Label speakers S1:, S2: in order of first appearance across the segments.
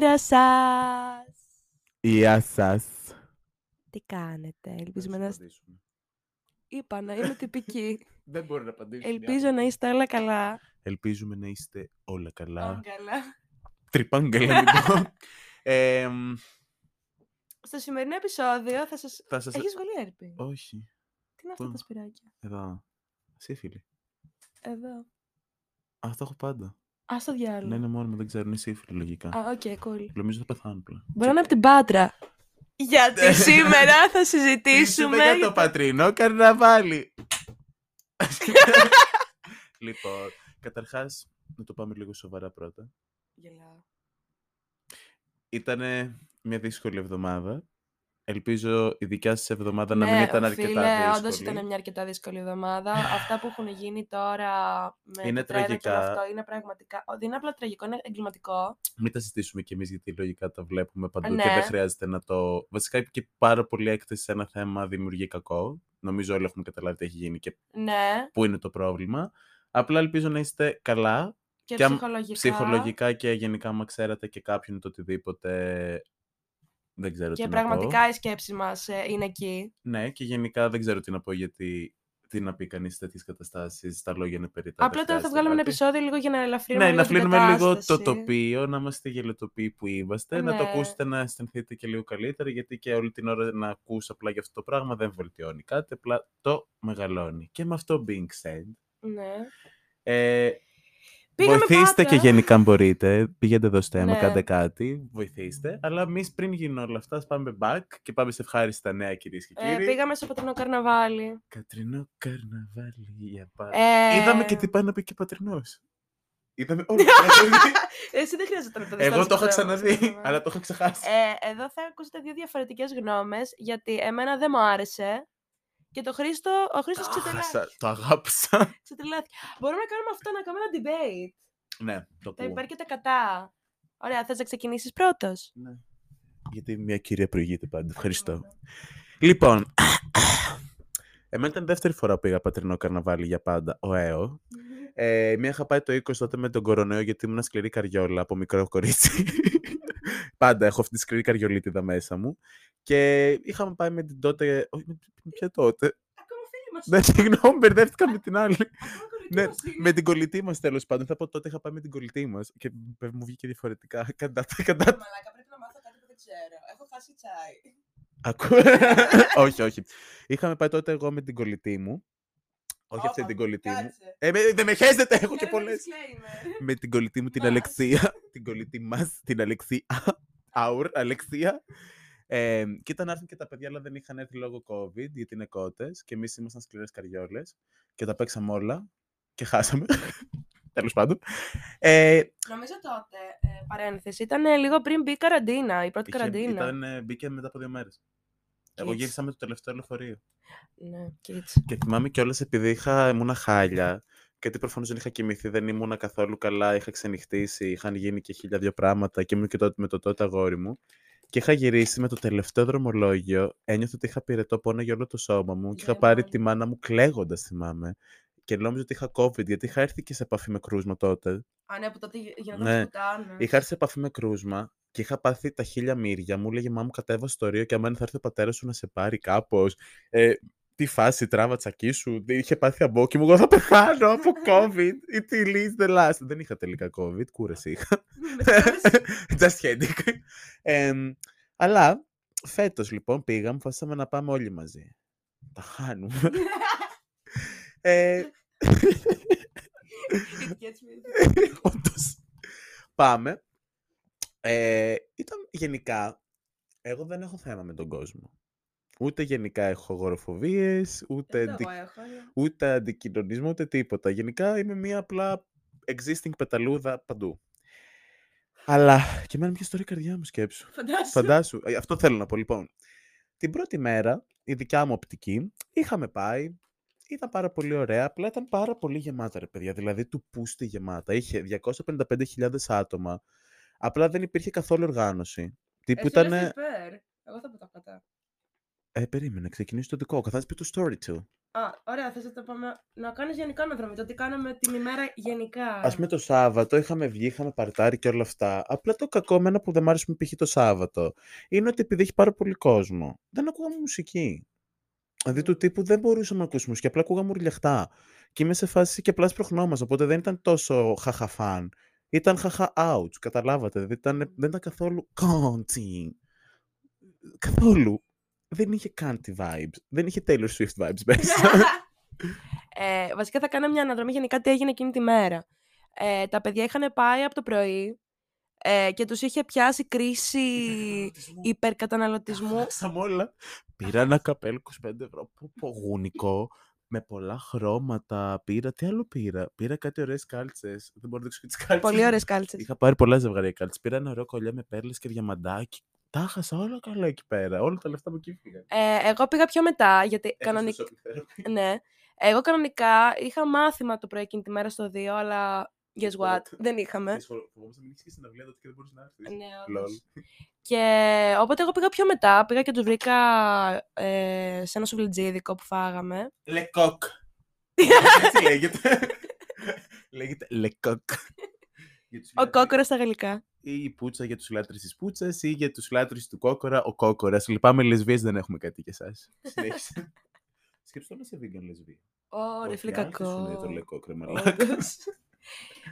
S1: Καλημέρα σας!
S2: Γεια σας.
S1: Τι κάνετε, ελπίζουμε να... Είπα να είμαι τυπική.
S2: Δεν μπορεί να απαντήσω.
S1: Ελπίζω να είστε όλα καλά.
S2: Ελπίζουμε να είστε όλα καλά.
S1: καλά.
S2: Τρυπάγγελα λοιπόν. Ε, μ,
S1: Στο σημερινό επεισόδιο θα σας...
S2: θα σας...
S1: Έχεις βγάλει έρπη;
S2: Όχι.
S1: Τι είναι αυτά
S2: Πού;
S1: τα σπυράκια;
S2: Εδώ. Σύφυλλη.
S1: Εδώ.
S2: Α, το έχω πάντα.
S1: Ας το διάλογο.
S2: Ναι, είναι μόνο μου, δεν ξέρω. Είναι σύφιλη λογικά.
S1: Α, OK, cool.
S2: Νομίζω θα πεθάνω πλέον.
S1: Μπορεί να είναι από την Πάτρα. Γιατί σήμερα θα συζητήσουμε...
S2: για το πατρινό καρναβάλι. λοιπόν, καταρχάς, να το πάμε λίγο σοβαρά πρώτα.
S1: Γελάω.
S2: Ήταν μια δύσκολη εβδομάδα. Ελπίζω η δικιά σας εβδομάδα να μην
S1: Ναι,
S2: ήταν αρκετά
S1: φίλε,
S2: δύσκολη.
S1: όντως ήταν μια αρκετά δύσκολη εβδομάδα. Αυτά που έχουν γίνει τώρα με
S2: Είναι
S1: το τρένο και με
S2: τραγικά.
S1: αυτό είναι πραγματικά... Δεν είναι απλά τραγικό, είναι εγκληματικό.
S2: Μην τα συζητήσουμε κι εμείς γιατί λογικά τα βλέπουμε παντού και
S1: Ναι.
S2: δεν χρειάζεται να το... Βασικά και πάρα πολύ έκθεση σε ένα θέμα δημιουργεί κακό. Νομίζω όλοι έχουμε καταλάβει τι έχει γίνει και
S1: Ναι,
S2: πού είναι το πρόβλημα. Απλά ελπίζω να είστε καλά
S1: και,
S2: Και αν-
S1: ψυχολογικά.
S2: ψυχολογικά και γενικά άμα ξέρετε και κάποιον το οτιδήποτε δεν ξέρω
S1: Και
S2: τι να πω.
S1: πραγματικά οι σκέψεις μας ε, είναι εκεί.
S2: Ναι, και γενικά δεν ξέρω τι να πω γιατί τι να πει κανείς σε τέτοιες καταστάσεις, τα λόγια είναι περιττά.
S1: Απλά τώρα θα βγάλουμε ένα επεισόδιο λίγο για να ελαφρύνουμε
S2: Ναι,
S1: λίγο
S2: να
S1: την
S2: φλύνουμε λίγο το
S1: κατάσταση.
S2: τοπίο, να είμαστε γελοτοποί που είμαστε, να το
S1: Ναι.
S2: ακούσετε να αισθανθείτε και λίγο καλύτερα, γιατί και όλη την ώρα να ακούς απλά για αυτό το πράγμα δεν βελτιώνει κάτι, απλά το μεγαλώνει. Και με αυτό being said,
S1: Ναι.
S2: ε,
S1: Πήγαμε
S2: βοηθήστε και
S1: Πάτρα.
S2: γενικά αν μπορείτε, πηγαίνετε εδώ στο αίμα,
S1: Ναι.
S2: κάντε κάτι, βοηθήστε, αλλά εμείς πριν γίνουν όλα αυτά, ας πάμε back και πάμε σε ευχάριστα νέα κυρίες και
S1: Ε,
S2: κύριοι.
S1: πήγαμε στο Πατρινό Καρναβάλι.
S2: Κατρινό καρναβάλι για πάντα.
S1: Ε,
S2: Είδαμε και τι πάει να πει και πατρινός. Είδαμε όλα.
S1: Εσύ δεν χρειάζεται να το δεις
S2: Εγώ
S1: τώρα
S2: το είχα
S1: στο
S2: ξαναδεί,
S1: Πατρινό.
S2: αλλά το είχα ξεχάσει.
S1: Ε, εδώ θα ακούσετε δύο διαφορετικές γνώμες, γιατί εμένα δεν μου άρεσε και το Χρήστο, ο Χρήστος
S2: Το
S1: ξετρελάθηκε.
S2: άχασα, το αγάπησα.
S1: ξετρελάθηκε. Μπορούμε να κάνουμε αυτό, να κάνουμε ένα debate.
S2: ναι, το
S1: Τα
S2: ακούω.
S1: υπέρ και τα κατά. Ωραία, θες να ξεκινήσεις πρώτος;
S2: Ναι. Γιατί μια κυρία προηγείται πάντα. Ευχαριστώ. Λοιπόν, εμένα ήταν η δεύτερη φορά που πήγα πατρινό καρναβάλι για πάντα, ο ΑΕΟ. Ε, μία είχα πάει το 20 τότε με τον κορονοϊό γιατί ήμουν σκληρή καριόλα από μικρό κορίτσι. Πάντα έχω αυτή τη σκληρή καριολίτιδα μέσα μου. Και είχαμε πάει με την τότε. Όχι, με την ποια τότε;
S1: Ακόμα φίλοι μας.
S2: Ναι, συγγνώμη, μπερδεύτηκα με την άλλη.
S1: Ακόμα κολλητοί
S2: ναι,
S1: μας είναι.
S2: με την κολλητή μας τέλος πάντων. Θα πω τότε είχα πάει με την κολλητή μας. Και μου βγήκε διαφορετικά. Κατά κατά.
S1: Μαλάκα, πρέπει να μάθω κάτι που δεν ξέρω. Έχω χάσει τσάι.
S2: Ακού... όχι, όχι. Είχαμε πάει τότε εγώ με την κολλητή μου. Όχι αυτή
S1: Όπα,
S2: την κολλητή μου.
S1: κάτσε.
S2: Ε, με- δεν με χέζετε, έχω και
S1: Κάνε ένα
S2: πολλές.
S1: disclaimer.
S2: με την κολλητή μου την
S1: Μας.
S2: Αλεξία. την κολλητή μας, την Αλεξία. Αουρ, Αλεξία. Ε, και ήταν να έρθουν και τα παιδιά, αλλά δεν είχαν έρθει λόγω COVID, γιατί είναι κότες. Και εμείς ήμασταν σκληρές καριόλες. Και τα παίξαμε όλα. Και χάσαμε. Τέλος πάντων. Ε,
S1: Νομίζω τότε, ε, παρένθεση, ήταν λίγο πριν μπει η καραντίνα, η πρώτη
S2: είχε-
S1: καραντίνα.
S2: ήταν, ε, μπήκε μετά από δύο μέρες. Εγώ
S1: Kids.
S2: γύρισα με το τελευταίο λεωφορείο.
S1: Ναι, kids.
S2: Και θυμάμαι κιόλας επειδή είχα, ήμουνα χάλια. Γιατί προφανώς δεν είχα κοιμηθεί, δεν ήμουνα καθόλου καλά. Είχα ξενυχτήσει, είχαν γίνει και χίλια δύο πράγματα. Και ήμουν και τότε με το τότε αγόρι μου. Και είχα γυρίσει με το τελευταίο δρομολόγιο. Ένιωθα ότι είχα πυρετό πόνο για όλο το σώμα μου. Και είχα
S1: Δεν
S2: πάρει
S1: μπορεί.
S2: τη μάνα μου κλαίγοντας, θυμάμαι. Και νόμιζα ότι είχα COVID, γιατί είχα έρθει και σε επαφή με κρούσμα τότε.
S1: Α, ναι, που τότε γι- γινόταν
S2: Ναι.
S1: ναι. πουτάνα.
S2: Είχα έρθει σε επαφή με κρούσμα και είχα πάθει τα χίλια μύρια. Μου έλεγε Μα μου κατέβασε το ρίο και αμένα θα έρθει ο πατέρας σου να σε πάρει κάπως. Ε, τι φάση, τράβα τσακί σου. Δεν είχε πάθει αμπόκι μου. Εγώ θα πεθάνω από COVID. Ή τι λύση the last. Δεν είχα τελικά COVID. Κούραση είχα. Just kidding. Εμ, αλλά φέτος λοιπόν πήγαμε, αποφασίσαμε να πάμε όλοι μαζί. Τα χάνουμε. ε,
S1: It gets me.
S2: όντως. Πάμε. Ε, ήταν γενικά, εγώ δεν έχω θέμα με τον κόσμο. Ούτε γενικά έχω αγοροφοβίες, ούτε,
S1: Αυτό
S2: αντι...
S1: εγώ έχω, αλλά-
S2: ούτε αντικοινωνισμό, ούτε τίποτα. Γενικά είμαι μία απλά existing πεταλούδα παντού. Αλλά και εμένα μια ιστορία η καρδιά μου σκέψου.
S1: Φαντάσου.
S2: Φαντάσου. Ε, Αυτό θέλω να πω λοιπόν. Την πρώτη μέρα, η δικιά μου οπτική, είχαμε πάει. Ήταν πάρα πολύ ωραία, απλά ήταν πάρα πολύ γεμάτα ρε παιδιά. Δηλαδή του πούστη γεμάτα. Είχε 255.000 άτομα. Απλά δεν υπήρχε καθόλου οργάνωση. Τύπου
S1: Εσύ λες
S2: ήταν.
S1: υπέρ. Εγώ θα πω τα κατά.
S2: Ε, περίμενε, ξεκινήσει το δικό. Καθώς πει το story του.
S1: Α, ωραία, θες να το πάμε. Να κάνεις γενικά αναδρομή, το τι κάναμε την ημέρα γενικά.
S2: Α πούμε το Σάββατο είχαμε βγει, είχαμε παρτάρει και όλα αυτά. Απλά το κακό με ένα που δεν μ' άρεσε με π.χ. το Σάββατο είναι ότι επειδή έχει πάρα πολύ κόσμο, δεν ακούγαμε μουσική. Δηλαδή του τύπου δεν μπορούσαμε να ακούσουμε μουσική, απλά ακούγαμε ουρλιαχτά. Και είμαι σε φάση και απλά σπροχνόμαστε, οπότε δεν ήταν τόσο χαχαφάν. Ήταν χαχα out, καταλάβατε. Δηλαδή ήταν, δεν ήταν καθόλου κόντσι. Καθόλου. Δεν είχε κάτι vibes. Δεν είχε Taylor Swift vibes μέσα.
S1: ε, βασικά θα κάναμε μια αναδρομή γενικά τι έγινε εκείνη τη μέρα. Ε, τα παιδιά είχαν πάει από το πρωί ε, και τους είχε πιάσει κρίση υπερκαταναλωτισμού.
S2: Στα όλα. Πήρα ένα καπέλο 25 ευρώ, πω, πω, γουνικό, με πολλά χρώματα. Πήρα, τι άλλο πήρα; Πήρα κάτι ωραίες κάλτσες. Δεν μπορώ να δείξω και τις κάλτσες.
S1: Πολύ ωραίες κάλτσες.
S2: Είχα πάρει πολλά ζευγαρία κάλτσες. Πήρα ένα ωραίο κολλιά με πέρλες και διαμαντάκι. Τα χάσα όλα καλά εκεί πέρα. Όλα τα λεφτά μου εκεί φύγαν.
S1: Ε, εγώ πήγα πιο μετά, γιατί
S2: Έχασα
S1: κανονικά...
S2: shopping therapy.
S1: Ναι. Εγώ κανονικά είχα μάθημα το πρωί εκείνη τη μέρα στο 2, αλλά guess what,
S2: Ωραία.
S1: δεν είχαμε.
S2: Φοβόμαστε να μην έχεις και συναυλία τότε και δεν μπορείς να έρθεις.
S1: Ναι,
S2: Λολ.
S1: όντως. Και οπότε εγώ πήγα πιο μετά, πήγα και τους βρήκα ε, σε ένα σουβλιτζίδικο που φάγαμε.
S2: Λεκόκ. Έτσι λέγεται. λέγεται Λεκόκ. Για τους
S1: Ο
S2: λάτρεις-
S1: κόκορας στα γαλλικά.
S2: Ή η πουτσα για τους λάτρεις της πούτσας ή για τους λάτρεις του κόκορα ο κόκορας. Λυπάμαι λεσβίες δεν έχουμε κάτι για εσάς. Συνέχισε. Σκέψτε να σε vegan λεσβία.
S1: Ωρε, φίλε
S2: Όχι, άρχισε
S1: κακό.
S2: σου λέει το λεκόκ ρε μαλάκας.
S1: Όντως.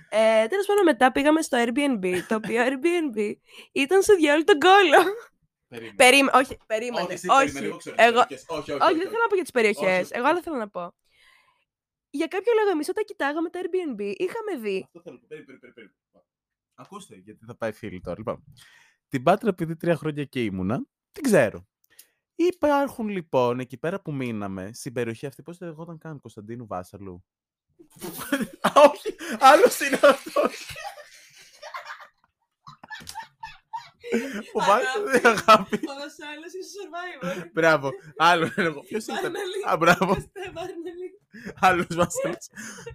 S1: Ε, Τέλος πάντων, μετά πήγαμε στο Airbnb, το οποίο Airbnb ήταν στο διάλογο τον κόλο.
S2: Περίμενε.
S1: Περίμενε, όχι, περίμενε.
S2: Όχι, εσύ
S1: όχι.
S2: περίμενε, εγώ ξέρω
S1: Εγώ-
S2: τις περιοχές. Όχι, όχι,
S1: Όχι, δεν θέλω να πω για τις περιοχές.
S2: όχι,
S1: Εγώ άλλα
S2: όχι.
S1: θέλω να πω. Για κάποιο λόγο, εμείς όταν κοιτάγαμε το Airbnb, είχαμε δει.
S2: Αυτό θέλω. Περίμενε, περίμενε, περίμενε. Ακούστε, γιατί θα πάει φίλη τώρα. Λοιπόν, την Πάτρα, επειδή τρία χρόνια εκεί ήμουνα, την ξέρω. Υπάρχουν λοιπόν εκεί πέρα που μείναμε, στην περιοχή αυτή, πώς δεν λεγόταν καν, Κωνσταντίνου Βάσαλου; Α, όχι, άλλος είναι αυτός. Ο Βάσαλος είναι αγάπη.
S1: Ο Βασάλο είσαι survivor.
S2: Μπράβο, άλλο είναι εγώ. Ποιος ήταν; Α, μπράβο, άλλος Βάσαλος.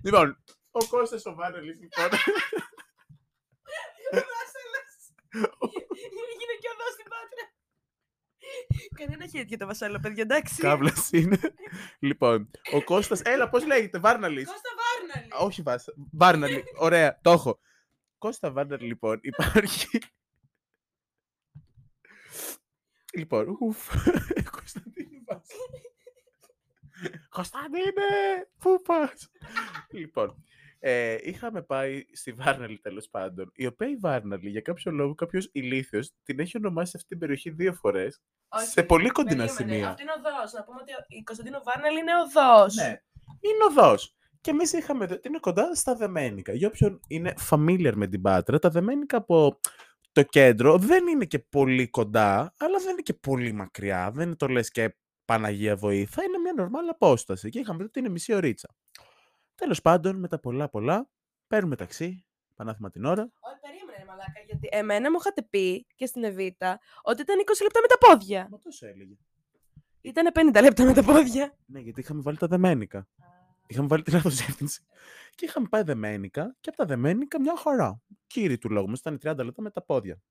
S2: Λοιπόν, ο Κώστας ο Βάνελης, λοιπόν.
S1: Έγινε και οδό στην Πάτρα. Κανένα χέρι για το Βασάλο, παιδιά, εντάξει.
S2: Κάβλας είναι. λοιπόν, ο Κώστας, έλα, πώς λέγεται, Βάρναλης.
S1: Κώστα Βάρναλη.
S2: Όχι Βάσα, Βάρναλη, ωραία, το έχω. Κώστα Βάρναλη, λοιπόν, υπάρχει... λοιπόν, ουφ, Κωνσταντίνη Βάσα. Κωνσταντίνε, πού πας. λοιπόν, ε, είχαμε πάει στη Βάρναλη τέλος πάντων, η οποία η Βάρναλη για κάποιο λόγο κάποιος ηλίθιος την έχει ονομάσει σε αυτή την περιοχή δύο φορές
S1: Όχι,
S2: σε πολύ κοντινά
S1: περίμενε,
S2: σημεία.
S1: Αυτό είναι οδό. Να πούμε ότι ο- η Κωνσταντίνο Βάρναλη είναι οδό.
S2: Ναι. Είναι οδό. Και εμείς είχαμε δει ότι είναι κοντά στα Δεμένικα. Για όποιον είναι familiar με την Πάτρα, τα Δεμένικα από το κέντρο δεν είναι και πολύ κοντά, αλλά δεν είναι και πολύ μακριά. Δεν είναι το λες και Παναγία βοήθα. Είναι μια νορμάλ απόσταση. Και είχαμε δει ότι είναι μισή ωρίτσα. Τέλος πάντων, με τα πολλά πολλά, παίρνουμε ταξί, πανάθημα την ώρα.
S1: Όχι, περίμενε, ρε μαλάκα. Γιατί εμένα μου είχατε πει και στην Εβίτα ότι ήταν 20 λεπτά με τα πόδια.
S2: Μα τόσο έλεγε.
S1: Ήταν 50 λεπτά με τα πόδια.
S2: Ναι, γιατί είχαμε βάλει τα Δεμένικα. Είχαμε βάλει την λάθος διεύθυνση. Και είχαμε πάει δεμένικα και από τα δεμένικα μια χαρά. Κύριοι του λόγου μας ήταν 30 λεπτά με τα πόδια.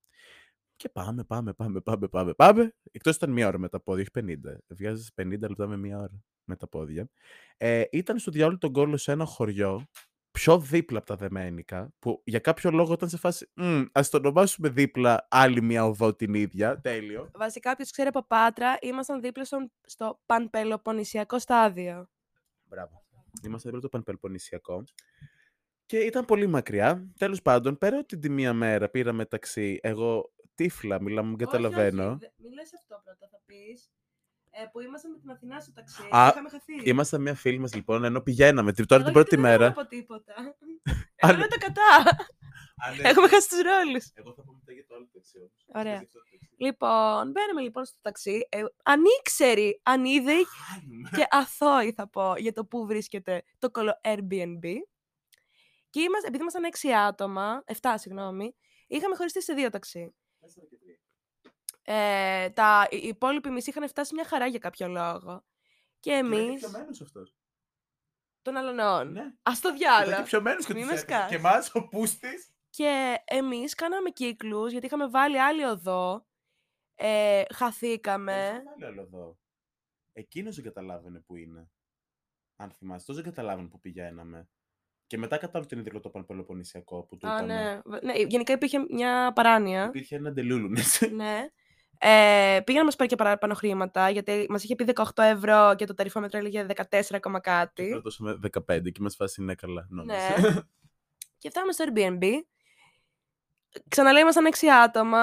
S2: Και πάμε, πάμε, πάμε, πάμε, πάμε, πάμε. Εκτός ήταν μία ώρα με τα πόδια, όχι 50. Βγάζεις 50 λεπτά με μία ώρα με τα πόδια. Ε, ήταν στο διάολο τον κόλλο σε ένα χωριό, πιο δίπλα από τα δεμένικα, που για κάποιο λόγο ήταν σε φάση, «Μμ, ας το ονομάσουμε δίπλα άλλη μία οδό την ίδια, τέλειο.
S1: Βασικά, όποιος ξέρει από Πάτρα, ήμασταν δίπλα στον, στο πανπελοποννησιακό στάδιο.
S2: Μπράβο. Είμαστε δίπλα το Πανπελποννησιακό. Και ήταν πολύ μακριά. Τέλος πάντων, πέρα ότι τη μία μέρα πήραμε ταξί, εγώ τύφλα, μιλάμε, μην καταλαβαίνω.
S1: Όχι, όχι, δε- Μην λες αυτό πρώτα, θα πεις. Ε, που ήμασταν με την Αθηνά στο ταξί.
S2: Α,
S1: είχαμε χαθεί.
S2: Ήμασταν μια φίλη μας λοιπόν, ενώ πηγαίναμε την- τώρα
S1: Εγώ
S2: την πρώτη
S1: γιατί δεν
S2: μέρα.
S1: θέλω να πω τίποτα.
S2: Α,
S1: Εγώ
S2: ναι.
S1: είμαι το κατά. Έχουμε χάσει τους ρόλους.
S2: Εγώ θα πω μετά για το άλλο ταξί όμως.
S1: Ωραία.
S2: Για αυτό το ταξί.
S1: Λοιπόν, μπαίνουμε λοιπόν στο ταξί. Ε, ανήξεροι, ανίδεοι
S2: Χάνουμε.
S1: και αθώοι θα πω για το πού βρίσκεται το κολο Airbnb. Και είμαστε, επειδή ήμασταν 6 άτομα, 7 συγγνώμη, είχαμε χωριστεί σε δύο ταξί.
S2: Τέσσερα και τρία.
S1: Ε, τα, οι υπόλοιποι μισοί είχαν φτάσει μια χαρά για κάποιο λόγο. Και
S2: Και ήταν και
S1: εμείς,
S2: πιωμένος αυτός.
S1: των αλωνών.
S2: Ναι.
S1: Ας το
S2: Ήταν
S1: διάλα.
S2: και πιωμένος και
S1: Μη
S2: τους
S1: με
S2: έφερε.
S1: σκάς.
S2: Και εμάς ο Πούστης.
S1: Και εμείς κάναμε κύκλους, γιατί είχαμε βάλει άλλη οδό. Ε, χαθήκαμε.
S2: Δεν βάλει άλλο εδώ. Εκείνος δεν καταλάβαινε που είναι. Αν θυμάσαι, τόσο δεν καταλάβαινε που πηγαίναμε. Και μετά κατάλαβε ότι είναι δίπλα το Πανπελοποννησιακό που του
S1: Α,
S2: είπαμε.
S1: ναι. Β- ναι. Γενικά υπήρχε μια παράνοια.
S2: Υπήρχε ένα ντελούλουνες.
S1: ναι. Ε, πήγα να μας πάρει και παραπάνω χρήματα, γιατί μας είχε πει 18 ευρώ και το ταρυφόμετρο έλεγε 14 ακόμα
S2: Και
S1: κάτι.
S2: τώρα δώσαμε 15 και μας φάση είναι καλά. νόμιζα.
S1: Ναι. και φτάνουμε στο Airbnb. Ξαναλέει, ήμασταν 6 άτομα.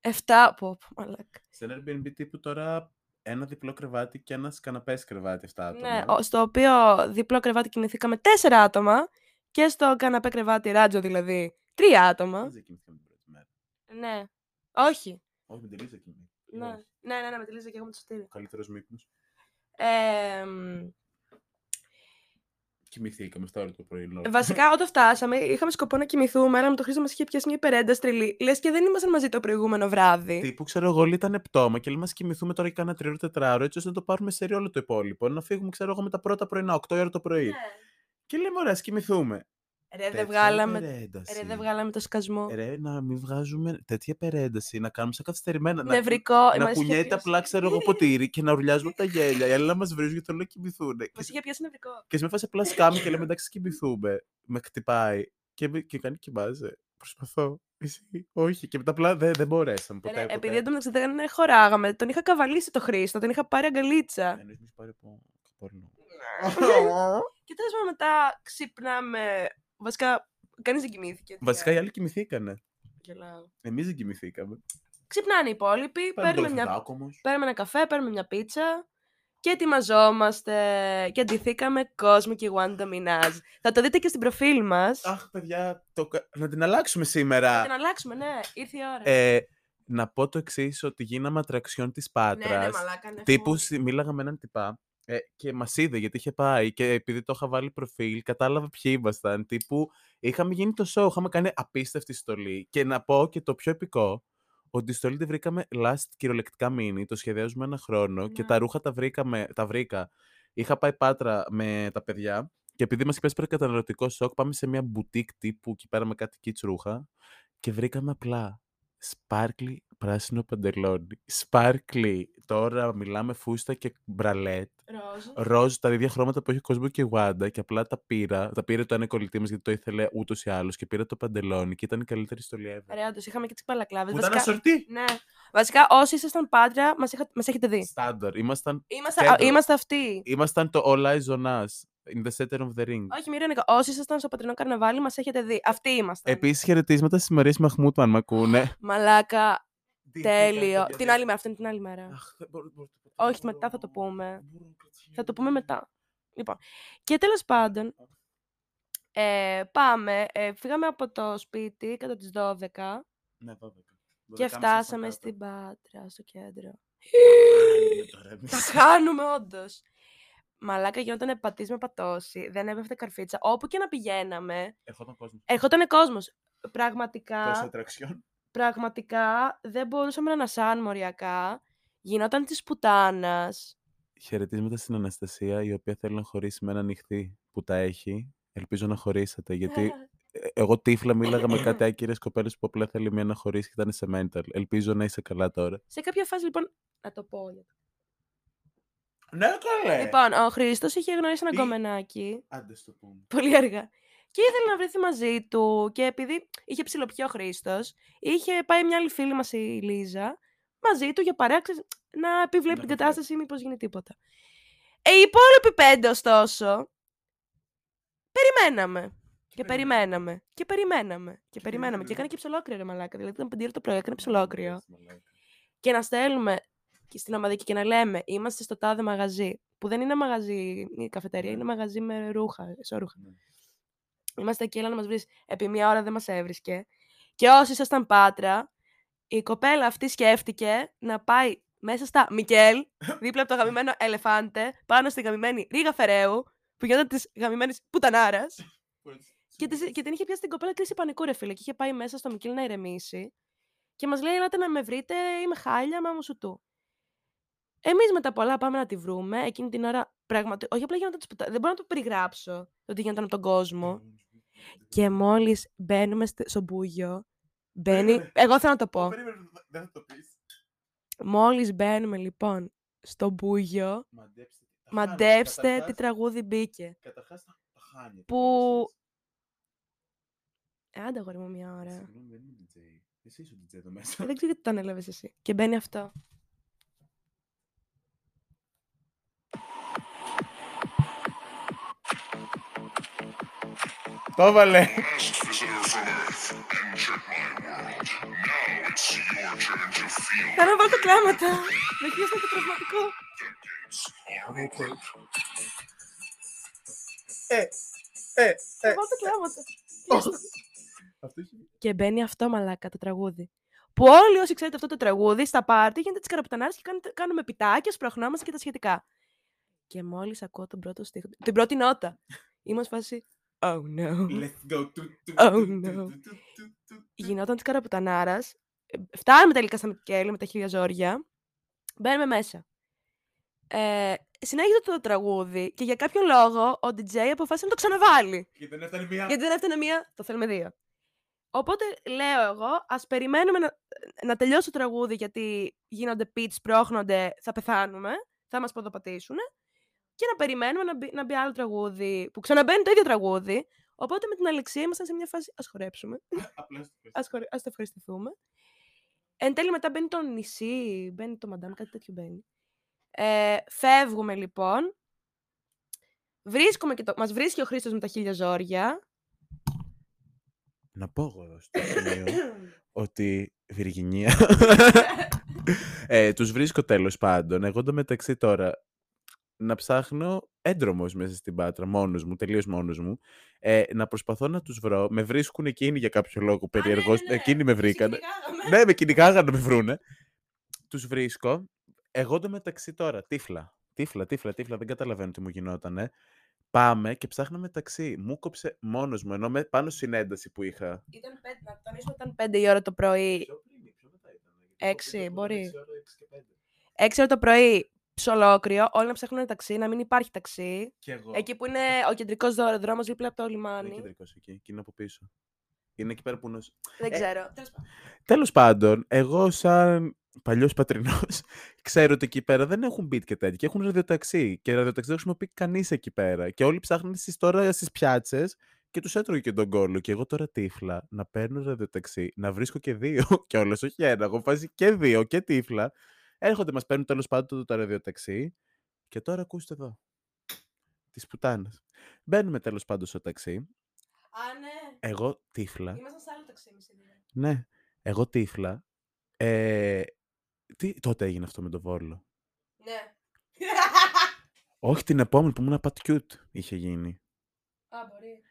S2: Εφτά.
S1: 7. Πω, πω, μαλάκα.
S2: Σε ένα Airbnb τύπου τώρα ένα διπλό κρεβάτι και ένας καναπές κρεβάτι 7 άτομα.
S1: Ναι, ο- στο οποίο διπλό κρεβάτι κινηθήκαμε 4 άτομα και στο καναπέ κρεβάτι ράτζο δηλαδή 3 άτομα.
S2: Μαζί κοιμηθήκαμε την πρώτη μέρα.
S1: Ναι. Όχι.
S2: Όχι, με την Λίζα κοιμήθηκα.
S1: Ναι. ναι, ναι, ναι, με τη Λίζα και εγώ με το Σωτήρι.
S2: Ο καλύτερος μύπνος.
S1: Ε, μ,
S2: Κοιμηθήκαμε 7 ώρα το πρωί. λόγω.
S1: βασικά, όταν φτάσαμε, είχαμε σκοπό να κοιμηθούμε, αλλά με το Χρήστο μας είχε πιάσει μια υπερένταση τρελή. Λες και δεν ήμασταν μαζί το προηγούμενο βράδυ.
S2: Τύπου ξέρω εγώ, όλοι ήταν πτώμα και λέμε, «Ας κοιμηθούμε τώρα για κάνα τριώρο τετράωρο, έτσι ώστε να το πάρουμε σε όλο το υπόλοιπο. Να φύγουμε, ξέρω εγώ, με τα πρώτα πρωινά, 8 ώρα το πρωί.
S1: Ναι.
S2: Και λέμε, ωραία, ας κοιμηθούμε.
S1: Ρε, δεν
S2: Τέτοια
S1: βγάλαμε,
S2: υπερένταση.
S1: ρε, δεν βγάλαμε το σκασμό.
S2: Ρε, να μην βγάζουμε τέτοια περένταση, να κάνουμε σαν καθυστερημένα. να-
S1: Νευρικό.
S2: Να
S1: μας είχε
S2: κουνιέται
S1: πιάσει-
S2: απλά, ξέρω εγώ, ποτήρι και να ουρλιάζουμε από τα γέλια. Οι άλλοι να μας βρίζουν γιατί θέλω να κοιμηθούν. Και,
S1: Μας είχε πιάσει νευρικό;
S2: και σε με φάση απλά σκάμε και λέμε εντάξει, κοιμηθούμε. Με χτυπάει. Και, με- και κάνει κοιμάζε. Προσπαθώ. Εσύ, όχι. Και μετά απλά δεν, δεν μπορέσαμε ποτέ.
S1: Ρε,
S2: ποτέ.
S1: επειδή εντωμεταξύ δεν χωράγαμε, τον είχα καβαλήσει το Χρήστο, τον είχα πάρει αγκαλίτσα.
S2: Εννοείς μη σου πάρει από πόρνο.
S1: Και τέλος πάντων μετά ξυπνάμε. Βασικά, κανείς δεν κοιμήθηκε.
S2: Βασικά οι άλλοι κοιμηθήκανε.
S1: Γελάω.
S2: Εμείς δεν κοιμηθήκαμε.
S1: Ξυπνάνε οι υπόλοιποι, παίρνουμε, μια...
S2: μια...
S1: παίρνουμε ένα καφέ, παίρνουμε μια πίτσα και ετοιμαζόμαστε. Και αντιθήκαμε κόσμο και Wanda Minaj. Θα το δείτε και στην προφίλ μας.
S2: Αχ, παιδιά, το... κα- να την αλλάξουμε σήμερα.
S1: Θα την αλλάξουμε, ναι, ήρθε η ώρα.
S2: Ε, να πω το εξής ότι γίναμε ατραξιόν της
S1: ναι,
S2: Πάτρας.
S1: ναι, μαλάκα, ναι,
S2: τύπου
S1: φως.
S2: συ- μίλαγα με έναν τυπά ε, και μας είδε γιατί είχε πάει και επειδή το είχα βάλει προφίλ, κατάλαβε ποιοι ήμασταν. Τύπου είχαμε γίνει το show, είχαμε κάνει απίστευτη στολή. Και να πω και το πιο επικό, ότι τη στολή τη βρήκαμε last κυριολεκτικά μήνυ, το σχεδιάζουμε ένα χρόνο και
S1: Ναι.
S2: τα ρούχα τα, βρήκαμε, τα βρήκα. Είχα πάει πάτρα με τα παιδιά και επειδή μας είχε πέσει πέρα καταναλωτικό σοκ, πάμε σε μια μπουτίκ τύπου εκεί πέρα με κάτι kids ρούχα και βρήκαμε απλά σπάρκλι πράσινο παντελόνι. Σπάρκλι. Τώρα μιλάμε φούστα και μπραλέτ.
S1: Ροζ.
S2: Ροζ, τα ίδια χρώματα που έχει ο Κοσμό και η Γουάντα και απλά τα πήρα. Τα πήρε το ένα κολλητή μας γιατί το ήθελε ούτως ή άλλως και πήρα το παντελόνι και ήταν η καλύτερη στολή ever.
S1: Ρε, όντως, είχαμε και τις παλακλάβε.
S2: Που ήταν ασορτή.
S1: Ναι. Βασικά, όσοι ήσασταν πάντρια, μας μας έχετε δει.
S2: Στάνταρ. Ήμασταν,
S1: Είμαστε,
S2: Κέντρο.
S1: α, είμαστε αυτοί.
S2: ήμασταν το All Eyes on Us. In the center of the ring.
S1: Όχι, μη ειρωνικά. Όσοι ήσασταν στο πατρινό καρναβάλι, μας έχετε δει. Αυτοί ήμασταν.
S2: Επίσης, χαιρετίσματα στις Μαρίες Μαχμούτου, αν με ακούνε.
S1: Μαλάκα,
S2: Τι
S1: τέλειο.
S2: κάνετε,
S1: Την άλλη μέρα, αυτή είναι την άλλη μέρα.
S2: Αχ, δεν μπορώ- μπορώ-
S1: Όχι,
S2: μπορώ-
S1: μετά θα το πούμε.
S2: μπορώ, κάτσε.
S1: Θα το πούμε μετά. Λοιπόν, και τέλος πάντων, ε, πάμε. Ε, φύγαμε από το σπίτι κατά τις 12
S2: Ναι, 12.
S1: και
S2: 12.30
S1: φτάσαμε
S2: κάτω.
S1: στην Πάτρα, στο κέντρο.
S2: Χάνουμε τώρα εμείς.
S1: Τα χάνουμε όντως. Μαλάκα γινόταν πατή με πατώση. Δεν έπεφτε καρφίτσα. Όπου και να πηγαίναμε,
S2: Ερχόταν κόσμος.
S1: ερχόταν κόσμος. Πραγματικά,
S2: Τόσο ατραξιόν.
S1: Πραγματικά δεν μπορούσαμε να ανασάνουμε οριακά. Γινόταν της πουτάνας.
S2: Χαιρετίσματα στην Αναστασία, η οποία θέλει να χωρίσει με ένα νυχτή που τα έχει. Ελπίζω να χωρίσατε, γιατί ε, εγώ τύφλα μίλαγα με κάτι άκυρες κοπέλες που απλά θέλει μία να χωρίσει και ήταν σε mental. Ελπίζω να είσαι καλά τώρα.
S1: Σε κάποια φάση, λοιπόν, να το πω. γιατί-
S2: Ναι, καλέ!
S1: Λοιπόν, ο Χρήστος είχε γνωρίσει ένα
S2: Τι;
S1: κομμενάκι.
S2: Άντε στο πούμε.
S1: Πολύ αργά. Και ήθελε να βρεθεί μαζί του. Και επειδή είχε ψηλοπιό ο Χρήστο, είχε πάει μια άλλη φίλη μα, η Λίζα, μαζί του για παρέα, ξέρεις, να επιβλέπει
S2: Να
S1: την
S2: το
S1: κατάσταση, μήπω γίνει τίποτα. Ε, οι υπόλοιποι πέντε, ωστόσο, περιμέναμε. Και περιμέναμε. Και περιμέναμε. Και περιμέναμε. Και έκανε και ψολόκριο, ρε μαλάκα. Δηλαδή ήταν πεντήρα το πρωί, έκανε ψολόκριο. Και να στέλνουμε και στην ομαδική και να λέμε είμαστε στο τάδε μαγαζί. Που δεν είναι μαγαζί η καφετέρια,
S2: Ναι.
S1: είναι μαγαζί με ρούχα, εσώρουχα.
S2: Ναι.
S1: Είμαστε εκεί, έλα να μας βρεις. Επί μία ώρα δεν μας έβρισκε. Και όσοι ήσασταν πάτρα, η κοπέλα αυτή σκέφτηκε να πάει μέσα στα Μικέλ, δίπλα από το γαμημένο Ελεφάντε, πάνω στη γαμημένη Ρίγα Φεραίου, που γινόταν της γαμημένης Πουτανάρας. και, της- και την είχε πιάσει την κοπέλα κρίση πανικού, ρε φίλε. Και είχε πάει μέσα στο Μικέλ να ηρεμήσει. Και μας λέει: Ελάτε να με βρείτε, είμαι χάλια, μα μου σου του. Εμείς με τα πολλά πάμε να τη βρούμε. Εκείνη την ώρα πραγματικά. Όχι απλά γίνονταν της πουτά. Δεν μπορώ να το περιγράψω το τι γινόταν από τον κόσμο. Και μόλις μπαίνουμε στε- στο μπούγιο. Μπαίνει.
S2: Περίμενε.
S1: Εγώ θέλω να το πω.
S2: Περίμενε, δεν θα το πεις.
S1: Μόλις μπαίνουμε λοιπόν στο μπούγιο.
S2: Μαντέψτε τι
S1: Μαντέψτε τι
S2: καταρχάς-
S1: τραγούδι μπήκε.
S2: Καταρχάς τα τα χάνει.
S1: Που- Ε, άντε αγόρι μου μια ώρα.
S2: Συγγνώμη, δεν είμαι DJ. Εσύ είσαι ο DJ εδώ μέσα.
S1: Ε, Δεν ξέρω γιατί το ανέλαβες εσύ. Και μπαίνει αυτό. Θα να βάλω τα κλάματα. Με χειριστεί το τραυματικό.
S3: are open.
S2: Ε, ε,
S1: Θα
S2: ε.
S1: βάλω τα κλάματα.
S2: Αυτό έχει...
S1: Και μπαίνει αυτό μαλάκα το τραγούδι. Που όλοι όσοι ξέρετε αυτό το τραγούδι, στα πάρτι γίνεται τις καραπιτανάρε και κάνετε- κάνουμε πιτάκια, σπρώχνόμαστε και τα σχετικά. Και μόλις ακούω τον πρώτο στίχο, την πρώτη νότα, είμαι σε φάση. Oh no.
S2: Let's go. Του, του,
S1: Oh,
S2: του,
S1: no.
S2: του, του, του, του.
S1: Γινόταν της καραπιτανάρα. Φτάνουμε τελικά στα Μικέλη με τα χίλια ζόρια. Μπαίνουμε μέσα. Ε, συνέχιζε το τραγούδι και για κάποιο λόγο ο DJ αποφάσισε να το ξαναβάλει.
S2: Γιατί δεν έφτανε μία.
S1: Γιατί δεν έφτανε μία, το θέλουμε δύο. Οπότε λέω εγώ, ας περιμένουμε να, να τελειώσει το τραγούδι γιατί γίνονται pitch, πρόχνονται, θα πεθάνουμε, θα μας ποδοπατήσουν. Και να περιμένουμε να μπει, να μπει άλλο τραγούδι που ξαναμπαίνει το ίδιο τραγούδι. Οπότε με την Αλεξία ήμασταν σε μια φάση. Α χορέψουμε.
S2: Απλά στο
S1: Ας, χορε... ας το ευχαριστηθούμε. Εν τέλει μετά μπαίνει το νησί, μπαίνει το μαντάμ, κάτι τέτοιο μπαίνει. Ε, φεύγουμε λοιπόν. Βρίσκουμε και το... Μας βρίσκει ο Χρήστος με τα χίλια ζόρια.
S2: Να πω εγώ εδώ στο σημείο ότι Βυργινία. ε, τους βρίσκω τέλος πάντων. Εγώ μεταξύ τώρα να ψάχνω έντρομος μέσα στην Πάτρα, μόνος μου, τελείως μόνος μου. Ε, να προσπαθώ να τους βρω. Με βρίσκουν εκείνοι για κάποιο λόγο περίεργος. Εκείνοι με βρήκαν. ναι, με κυνηγάγαν να με βρούνε. Τους βρίσκω. Εγώ το μεταξύ τώρα, τύφλα. Τύφλα, τύφλα, τύφλα, δεν καταλαβαίνω τι μου γινότανε. Πάμε και ψάχναμε ταξί. Μου κόψε μόνος μου, ενώ με, πάνω στην ένταση που είχα.
S1: Ήταν πέντε, να τονίσουμε ότι ήταν 5 η ώρα το πρωί.
S2: Πιο πριν, πιο μετά ήταν. γιατί το
S1: Έξι,
S2: βίντεο
S1: μπορεί.
S2: έξι ώρα, έξι και πέντε.
S1: 6 ώρα το πρωί, ψολόκριο, όλοι να ψάχνουν ταξί, να μην υπάρχει ταξί.
S2: Κι εγώ.
S1: Εκεί που είναι ο κεντρικός δρόμο δίπλα από το
S2: Δεν είναι
S1: λιμάνι.
S2: κεντρικός εκεί, και είναι από πίσω. Είναι εκεί πέρα που είναι... ως-
S1: Δεν
S2: Ε,
S1: ξέρω. Τέλος πάντων.
S2: Τέλος πάντων, εγώ σαν παλιός πατρινός ξέρω ότι εκεί πέρα δεν έχουν beat και τέτοια και έχουν ραδιοταξί και ραδιοταξί δεν χρησιμοποιεί κανείς εκεί πέρα και όλοι ψάχνουν στις τώρα στις πιάτσες και τους έτρωγε και τον κόλλο και εγώ τώρα τύφλα να παίρνω ραδιοταξί, να βρίσκω και δύο κιόλας, όχι ένα, εγώ φάση και δύο και τύφλα έρχονται, μας παίρνουν τέλος πάντων το, το ραδιοταξί και τώρα ακούστε εδώ της πουτάνας. Μπαίνουμε τέλος πάντων στο ταξί,
S1: Α, ναι.
S2: εγώ τύφλα
S1: Ήμασταν σε άλλο ταξί εμείς οι δύο.
S2: ναι, εγώ τύφλα. Ε, τι, τότε έγινε αυτό με το Βόλο.
S1: Ναι.
S2: Όχι την επόμενη που ήμουν πατκιούτ είχε γίνει.
S1: Α, μπορεί.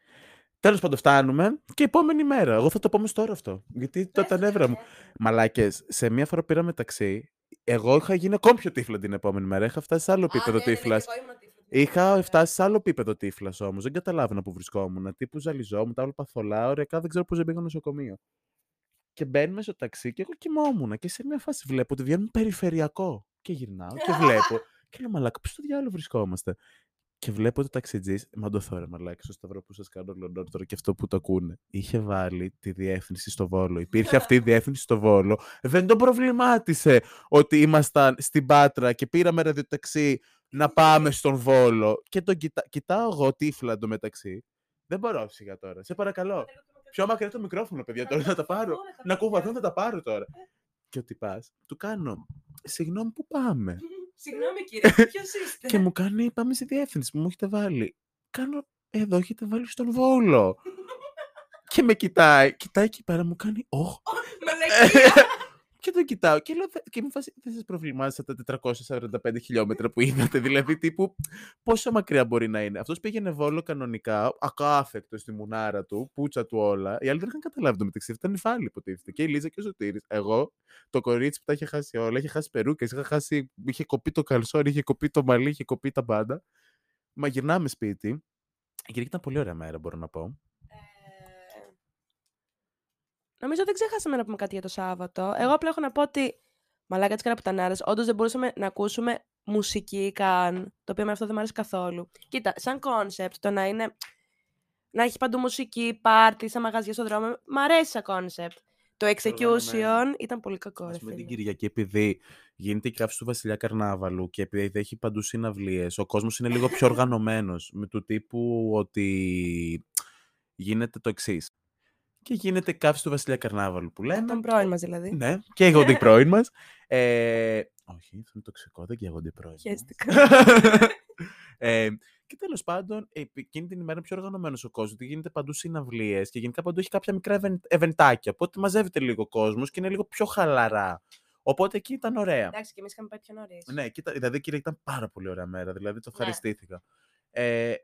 S2: Τέλος πάντων, φτάνουμε και επόμενη μέρα. Εγώ θα το πω μες τώρα αυτό. Γιατί το τα νεύρα μου. Μαλάκες, σε μία φορά πήραμε ταξί. Εγώ είχα γίνει ακόμη πιο τύφλα την επόμενη μέρα. Είχα φτάσει σε άλλο επίπεδο
S1: ναι,
S2: τύφλας. Είχα φτάσει σε άλλο επίπεδο τύφλας όμως. Δεν καταλάβαινα που βρισκόμουν. Τύπου ζαλιζόμουν, τα όλα παθολά. Ωριακά δεν ξέρω πώς δεν πήγα νοσοκομείο. Και μπαίνουμε στο ταξί και εγώ κοιμόμουν. Και σε μια φάση βλέπω ότι βγαίνουμε περιφερειακό. Και γυρνάω και βλέπω. και λέω Μαλάκα, πού στο διάλογο βρισκόμαστε; Και βλέπω το ταξιτζής. Μαντοθώ ρε μαλάκα, στο σταυρό που σας κάνω Λονδόν τώρα και αυτό που το ακούνε. Είχε βάλει τη διεύθυνση στο Βόλο. Υπήρχε αυτή η διεύθυνση στο Βόλο. Δεν τον προβλημάτισε ότι ήμασταν στην Πάτρα και πήραμε ραδιοταξί να πάμε στον Βόλο. Και τον κοιτά... κοιτάω εγώ τύφλα εντωμεταξύ. Δεν μπορώ σιγά τώρα. Σε παρακαλώ. Πιο μακριά το μικρόφωνο, παιδιά, τώρα να τα πάρω. Να κουβαθώ, θα τα πάρω τώρα. Και ότι πα, του κάνω. Συγγνώμη, πού πάμε;
S1: Συγγνώμη κύριε, ποιος είστε;
S2: και μου κάνει, πάμε στη διεύθυνση που μου έχετε βάλει. Κάνω, εδώ έχετε βάλει στον Βόλο. και με κοιτάει, κοιτάει εκεί πέρα, μου κάνει, όχ.
S1: Μαλακία.
S2: και τον κοιτάω και λέω, «Δε- και μου φάση, δεν σας προβλημάτισα τα 445 χιλιόμετρα που είδατε, δηλαδή τύπου πόσο μακριά μπορεί να είναι. Αυτός πήγαινε Βόλο κανονικά, ακάθεκτο στη μουνάρα του, πούτσα του όλα. Οι άλλοι δεν είχαν καταλάβει το μεταξύ, ήταν νυφάλοι υποτίθεται. Και η Λίζα και ο Σωτήρης. Εγώ, το κορίτσι που τα είχε χάσει όλα, είχε χάσει περούκες, είχα χάσει, είχε κοπεί το καλσόρι, είχε κοπεί το μαλλί, είχε κοπεί τα μπάντα. Μα γυρνάμε σπίτι. Η Κυριακή ήταν πολύ ωραία μέρα, μπορώ να πω.
S1: Ε, Νομίζω δεν ξέχασαμε να πούμε κάτι για το Σάββατο. Εγώ απλά έχω να πω ότι μαλάκα τη καραπιτανάρα, όντως δεν μπορούσαμε να ακούσουμε μουσική καν. Το οποίο με αυτό δεν μου αρέσει καθόλου. Κοίτα, σαν concept το να είναι. να έχει παντού μουσική, πάρτι, σαν μαγαζιά στον δρόμο. Μ' αρέσει σαν concept. Το
S2: Οργανωμένο.
S1: execution ήταν πολύ κακό, ρε
S2: Ας πούμε την
S1: φίλε.
S2: Κυριακή, επειδή γίνεται η καύση του Βασιλιά Καρνάβαλου και επειδή έχει παντού συναυλίες, ο κόσμος είναι λίγο πιο οργανωμένος. Με του τύπου ότι γίνεται το εξής. Και γίνεται η καύση του Βασιλιά Καρνάβαλου που λέμε.
S1: Τον πρώην μας δηλαδή.
S2: Ναι, καίγονται οι πρώην μας. Ε, όχι, αυτό είναι τοξικό, δεν καίγονται οι πρώην. μας.
S1: Χαίστηκα.
S2: ε, και τέλος πάντων, ε, εκείνη την ημέρα είναι πιο οργανωμένος ο κόσμος. Γιατί γίνεται παντού συναυλίες και γενικά παντού έχει κάποια μικρά event- ευεντάκια. Οπότε μαζεύεται λίγο κόσμος και είναι λίγο πιο χαλαρά. Οπότε εκεί ήταν ωραία.
S1: Εντάξει, και εμείς είχαμε πάει πιο νωρίς.
S2: Ναι, κοίτα, δηλαδή κύριε ήταν πάρα πολύ ωραία μέρα. Δηλαδή το
S1: Ναι.
S2: ευχαριστήθηκα. Ε,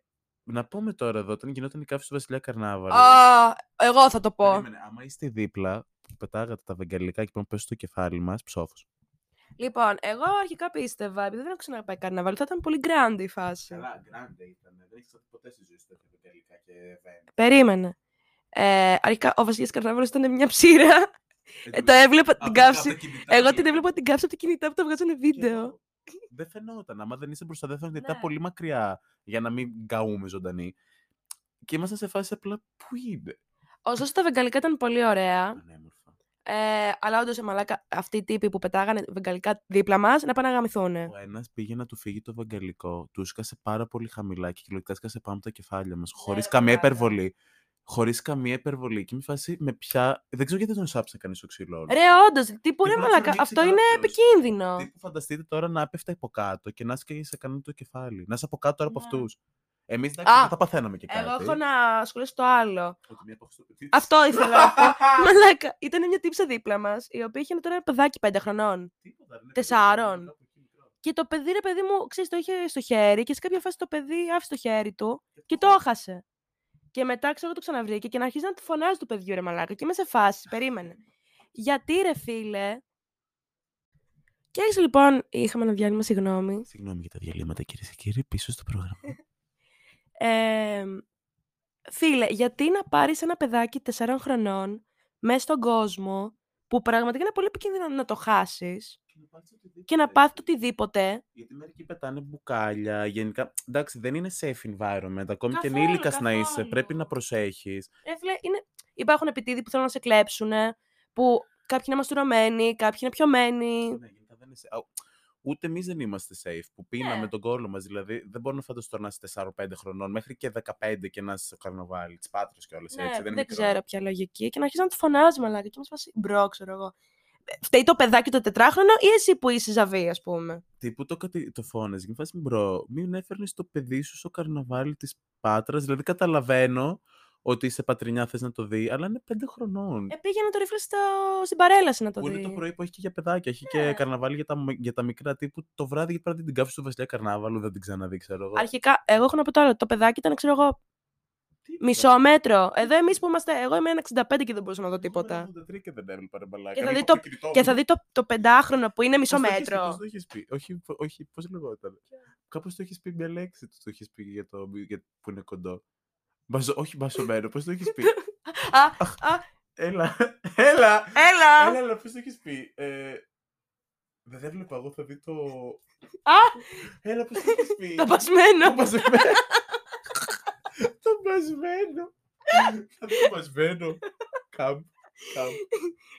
S2: να πούμε τώρα εδώ, όταν γινόταν η καύση του Βασιλιά Καρνάβαλου.
S1: Α, εγώ θα το πω.
S2: Περίμενε, άμα είστε δίπλα, που πετάγατε τα βεγγαλικά και πάνω πέσει στο κεφάλι μας, ψόφος.
S1: Λοιπόν, εγώ αρχικά πίστευα, επειδή δεν έχω ξαναπάει καρναβάλι, θα ήταν πολύ grand η φάση.
S2: Καλά, grande ήταν. Δεν έχεις ποτέ στη ζωή σου τέτοια βεγγαλικά και event.
S1: Περίμενε. Ε, αρχικά, ο Βασιλιάς Καρνάβαλος ήταν μια ψήρα. Ε, το έβλεπα την καύση. Εγώ την έβλεπα την καύση από το κινητά που το βγάζανε βίντεο.
S2: Δεν φαινόταν. Άμα δεν είσαι μπροστά, δεν φαίνεται. Ήταν
S1: Ναι.
S2: πολύ μακριά για να μην γκαούμε ζωντανή. Και ήμασταν σε φάση απλά πού είναι;
S1: Ωστόσο, τα βεγγαλικά ήταν πολύ ωραία.
S2: Πανέμορφα.
S1: Ε, αλλά όντως, μαλάκα, αυτοί οι τύποι που πετάγανε βεγγαλικά δίπλα μας να πάνε να γαμηθούν.
S2: Ο ένας πήγε να του φύγει το βαγγαλικό, του σκάσε πάρα πολύ χαμηλά και κυριολεκτικά σκάσε πάνω από τα κεφάλια μας. Χωρίς
S1: ρε
S2: καμία
S1: μαλάκα.
S2: υπερβολή. Χωρίς καμία υπερβολή. Και με φάση με πια. Δεν ξέρω γιατί δεν τον σάψε κανείς στο ξύλο. όλο.
S1: Ρε, όντως, τι μπορεί
S2: πρέπει να
S1: μαλάκα.
S2: σου ανοίξει
S1: Αυτό είναι
S2: κάποιος.
S1: επικίνδυνο.
S2: Τι που φανταστείτε τώρα να έπεφτα από κάτω και να σκέφτεσαι σε κανένα το κεφάλι. Να είσαι από κάτω τώρα από
S1: Ναι.
S2: αυτούς. Εμείς εντάξει
S1: Α,
S2: δεν τα παθαίναμε και κάτι.
S1: Εγώ έχω να ασχολήσω το άλλο.
S2: Ότι μία από αυτούς- Τι-
S1: Αυτό ήθελα να πω. Μαλάκα, ήταν μια τύψα δίπλα μας, η οποία είχε τώρα ένα παιδάκι πέντε χρονών.
S2: Τίποτα, δεν είναι
S1: Τεσσάρων.
S2: κάπου εκεί μικρό.
S1: Και το παιδί, ρε παιδί μου, ξέρεις, το είχε στο χέρι και σε κάποια φάση το παιδί άφησε το χέρι του και το έχασε. Και μετά ξέρω το ξαναβρήκε και να αρχίζει να του φωνάζει του παιδιού ρε μαλάκα. Και είμαι σε φάση, περίμενε. Γιατί ρε φίλε; Και έτσι λοιπόν είχαμε ένα διάλειμμα, συγγνώμη.
S2: Συγγνώμη για τα διαλύματα κυρίες και κύριοι, πίσω στο πρόγραμμα.
S1: Ε, φίλε, γιατί να πάρεις ένα παιδάκι 4 χρονών μέσα στον κόσμο που πραγματικά είναι πολύ επικίνδυνο να το χάσεις και να πάθεις οτιδήποτε.
S2: Γιατί μερικοί πετάνε μπουκάλια. Γενικά, εντάξει, δεν είναι safe environment. Ακόμη και
S1: Καθόλου,
S2: ενήλικας να είσαι,
S1: καθόλου.
S2: πρέπει να προσέχεις.
S1: Ε, φίλε, είναι... Υπάρχουν επιτήδειοι που θέλουν να σε κλέψουν, που κάποιοι είναι μαστουρωμένοι, κάποιοι είναι πιωμένοι.
S2: Ναι, γενικά δεν είναι safe. Α, Ούτε εμείς δεν είμαστε safe που πίναμε
S1: Ναι.
S2: τον κώλο μας. Δηλαδή, δεν μπορώ να φανταστώ να είσαι 4-5 χρονών, μέχρι και 15 και να είσαι στο καρναβάλι. Της Πάτρας και όλες
S1: Ναι,
S2: έτσι. Δεν,
S1: δεν,
S2: είναι μικρό.
S1: ξέρω ποια λογική. Και να αρχίσει να τους φωνάζεις μαλάκα. Και μας φάση bro, ξέρω εγώ. Ε, Φταίει το παιδάκι το τετράχρονο ή εσύ που είσαι ζαβή, ας πούμε;
S2: Τι που το, κατη... το φώνες, και φάση bro, μην έφερνες το παιδί σου στο καρναβάλι της Πάτρας. Δηλαδή, καταλαβαίνω ότι σε πατρινιά θες να το δει, αλλά είναι 5 χρονών.
S1: Ε, πήγε να το ρίφλε στο... στην παρέλαση να το
S2: Που
S1: δει.
S2: είναι το πρωί που έχει και για παιδάκια. Έχει
S1: Ναι.
S2: και καρναβάλι για τα, μ- για τα μικρά τύπου. Το βράδυ γιατί πρέπει να δει την καύση του Βασιλιά Καρνάβαλου, δεν την ξαναδεί, ξέρω εγώ.
S1: Αρχικά, εγώ έχω να πω τώρα, το παιδάκι ήταν, ξέρω εγώ,
S2: Τίποτα.
S1: Μισό μέτρο. Εδώ εμείς που είμαστε, εγώ είμαι ένα 65 και δεν μπορούσα να δω
S2: Εγώ
S1: τίποτα.
S2: ήμουν 83 και δεν έβλεπα ρε μαλάκα.
S1: Και θα
S2: Έχω
S1: δει το-
S2: κινητό
S1: Και
S2: μου.
S1: θα δει το, το πεντάχρονο που είναι μισό
S2: Πώς το έχεις πει,
S1: μέτρο.
S2: Πώς το έχεις πει; Όχι, όχι πώς λεγόταν. Κάπως το έχεις πει μια λέξη, του το έχεις πει για το, για, που είναι κοντό. Μπαζο, όχι μπασωμένο, πώς το έχεις πει;
S1: Α, α,
S2: έλα, έλα,
S1: έλα!
S2: έλα, έλα, πώς το έχεις πει; Ε, δεν έβλεπα, εγώ θα δει το...
S1: Α!
S2: Έλα, πώς το έχεις πει;
S1: Το πασμένο.
S2: Το μπασμένο. Το μπασμένο. Θα δει το μπασμένο. Καμπ, καμπ.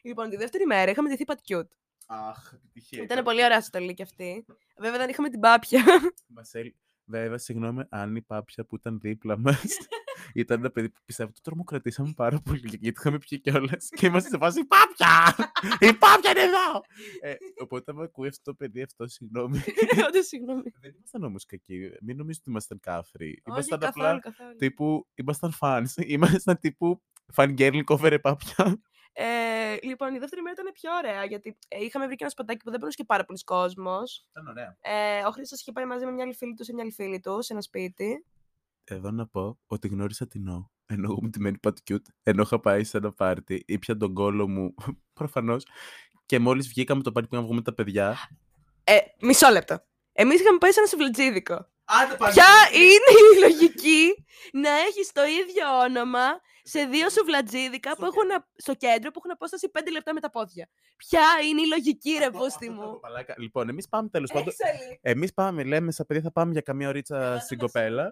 S1: Λοιπόν, τη δεύτερη μέρα είχαμε τη θήπα Cute.
S2: Αχ, επιτυχία.
S1: Ήταν πολύ ωραία στολή κι αυτή. Βέβαια δεν είχαμε την πάπια.
S2: Μασέλ, βέβαια, συγγνώμη αν η πάπια που ήταν δίπλα μας ήταν ένα παιδί που πιστεύω ότι το τρομοκρατήσαμε πάρα πολύ γιατί είχαμε πιει κιόλας και είμαστε σε φάση Η πάπια! Η πάπια είναι εδώ! ε, οπότε, άμα ακούει αυτό το παιδί, αυτό συγγνώμη.
S1: Όντως, συγγνώμη.
S2: Δεν ήμασταν όμως κακοί. Μην νομίζετε ότι ήμασταν κάφροι.
S1: Όχι,
S2: Ήμασταν
S1: καθόλου,
S2: απλά
S1: καθόλου.
S2: τύπου. Ήμασταν fans. Ήμασταν τύπου. Fan girl κόβερε πάπια.
S1: Ε, λοιπόν, η δεύτερη μέρα ήταν πιο ωραία γιατί ε, είχαμε βρει και ένα σπατάκι που δεν μπορούσε και πάρα πολλοί κόσμος.
S2: Ήταν ωραία.
S1: Ε, ο Χρήστος είχε πάει μαζί με μια άλλη φίλη του σε μια άλλη φίλη του σε ένα σπίτι.
S2: Εδώ να πω ότι γνώρισα την Ο, ενώ εγώ με τη Μένη Pat Cute, ενώ είχα πάει σε ένα πάρτι, ήπια τον κόλο μου, προφανώς, και μόλις βγήκαμε το πάρτι που είχαμε βγούμε τα παιδιά.
S1: Ε, μισό λεπτό. Εμείς είχαμε πάει σε ένα σουβλετζίδικο.
S2: Άντε πάλι!
S1: Ποια είναι η λογική να έχεις το ίδιο όνομα σε δύο σουβλατζίδικα που
S2: Στο
S1: έχουν, α- στο κέντρο που έχουν απόσταση 5 λεπτά με τα πόδια; Ποια είναι η λογική, ρε πούστη μου;
S2: Λοιπόν, εμείς πάμε τέλος πάντων.
S1: Έξαλλη.
S2: Εμείς πάμε, λέμε στα παιδιά θα πάμε για καμία ωρίτσα
S1: Καλά,
S2: στην
S1: το μεταξύ
S2: κοπέλα.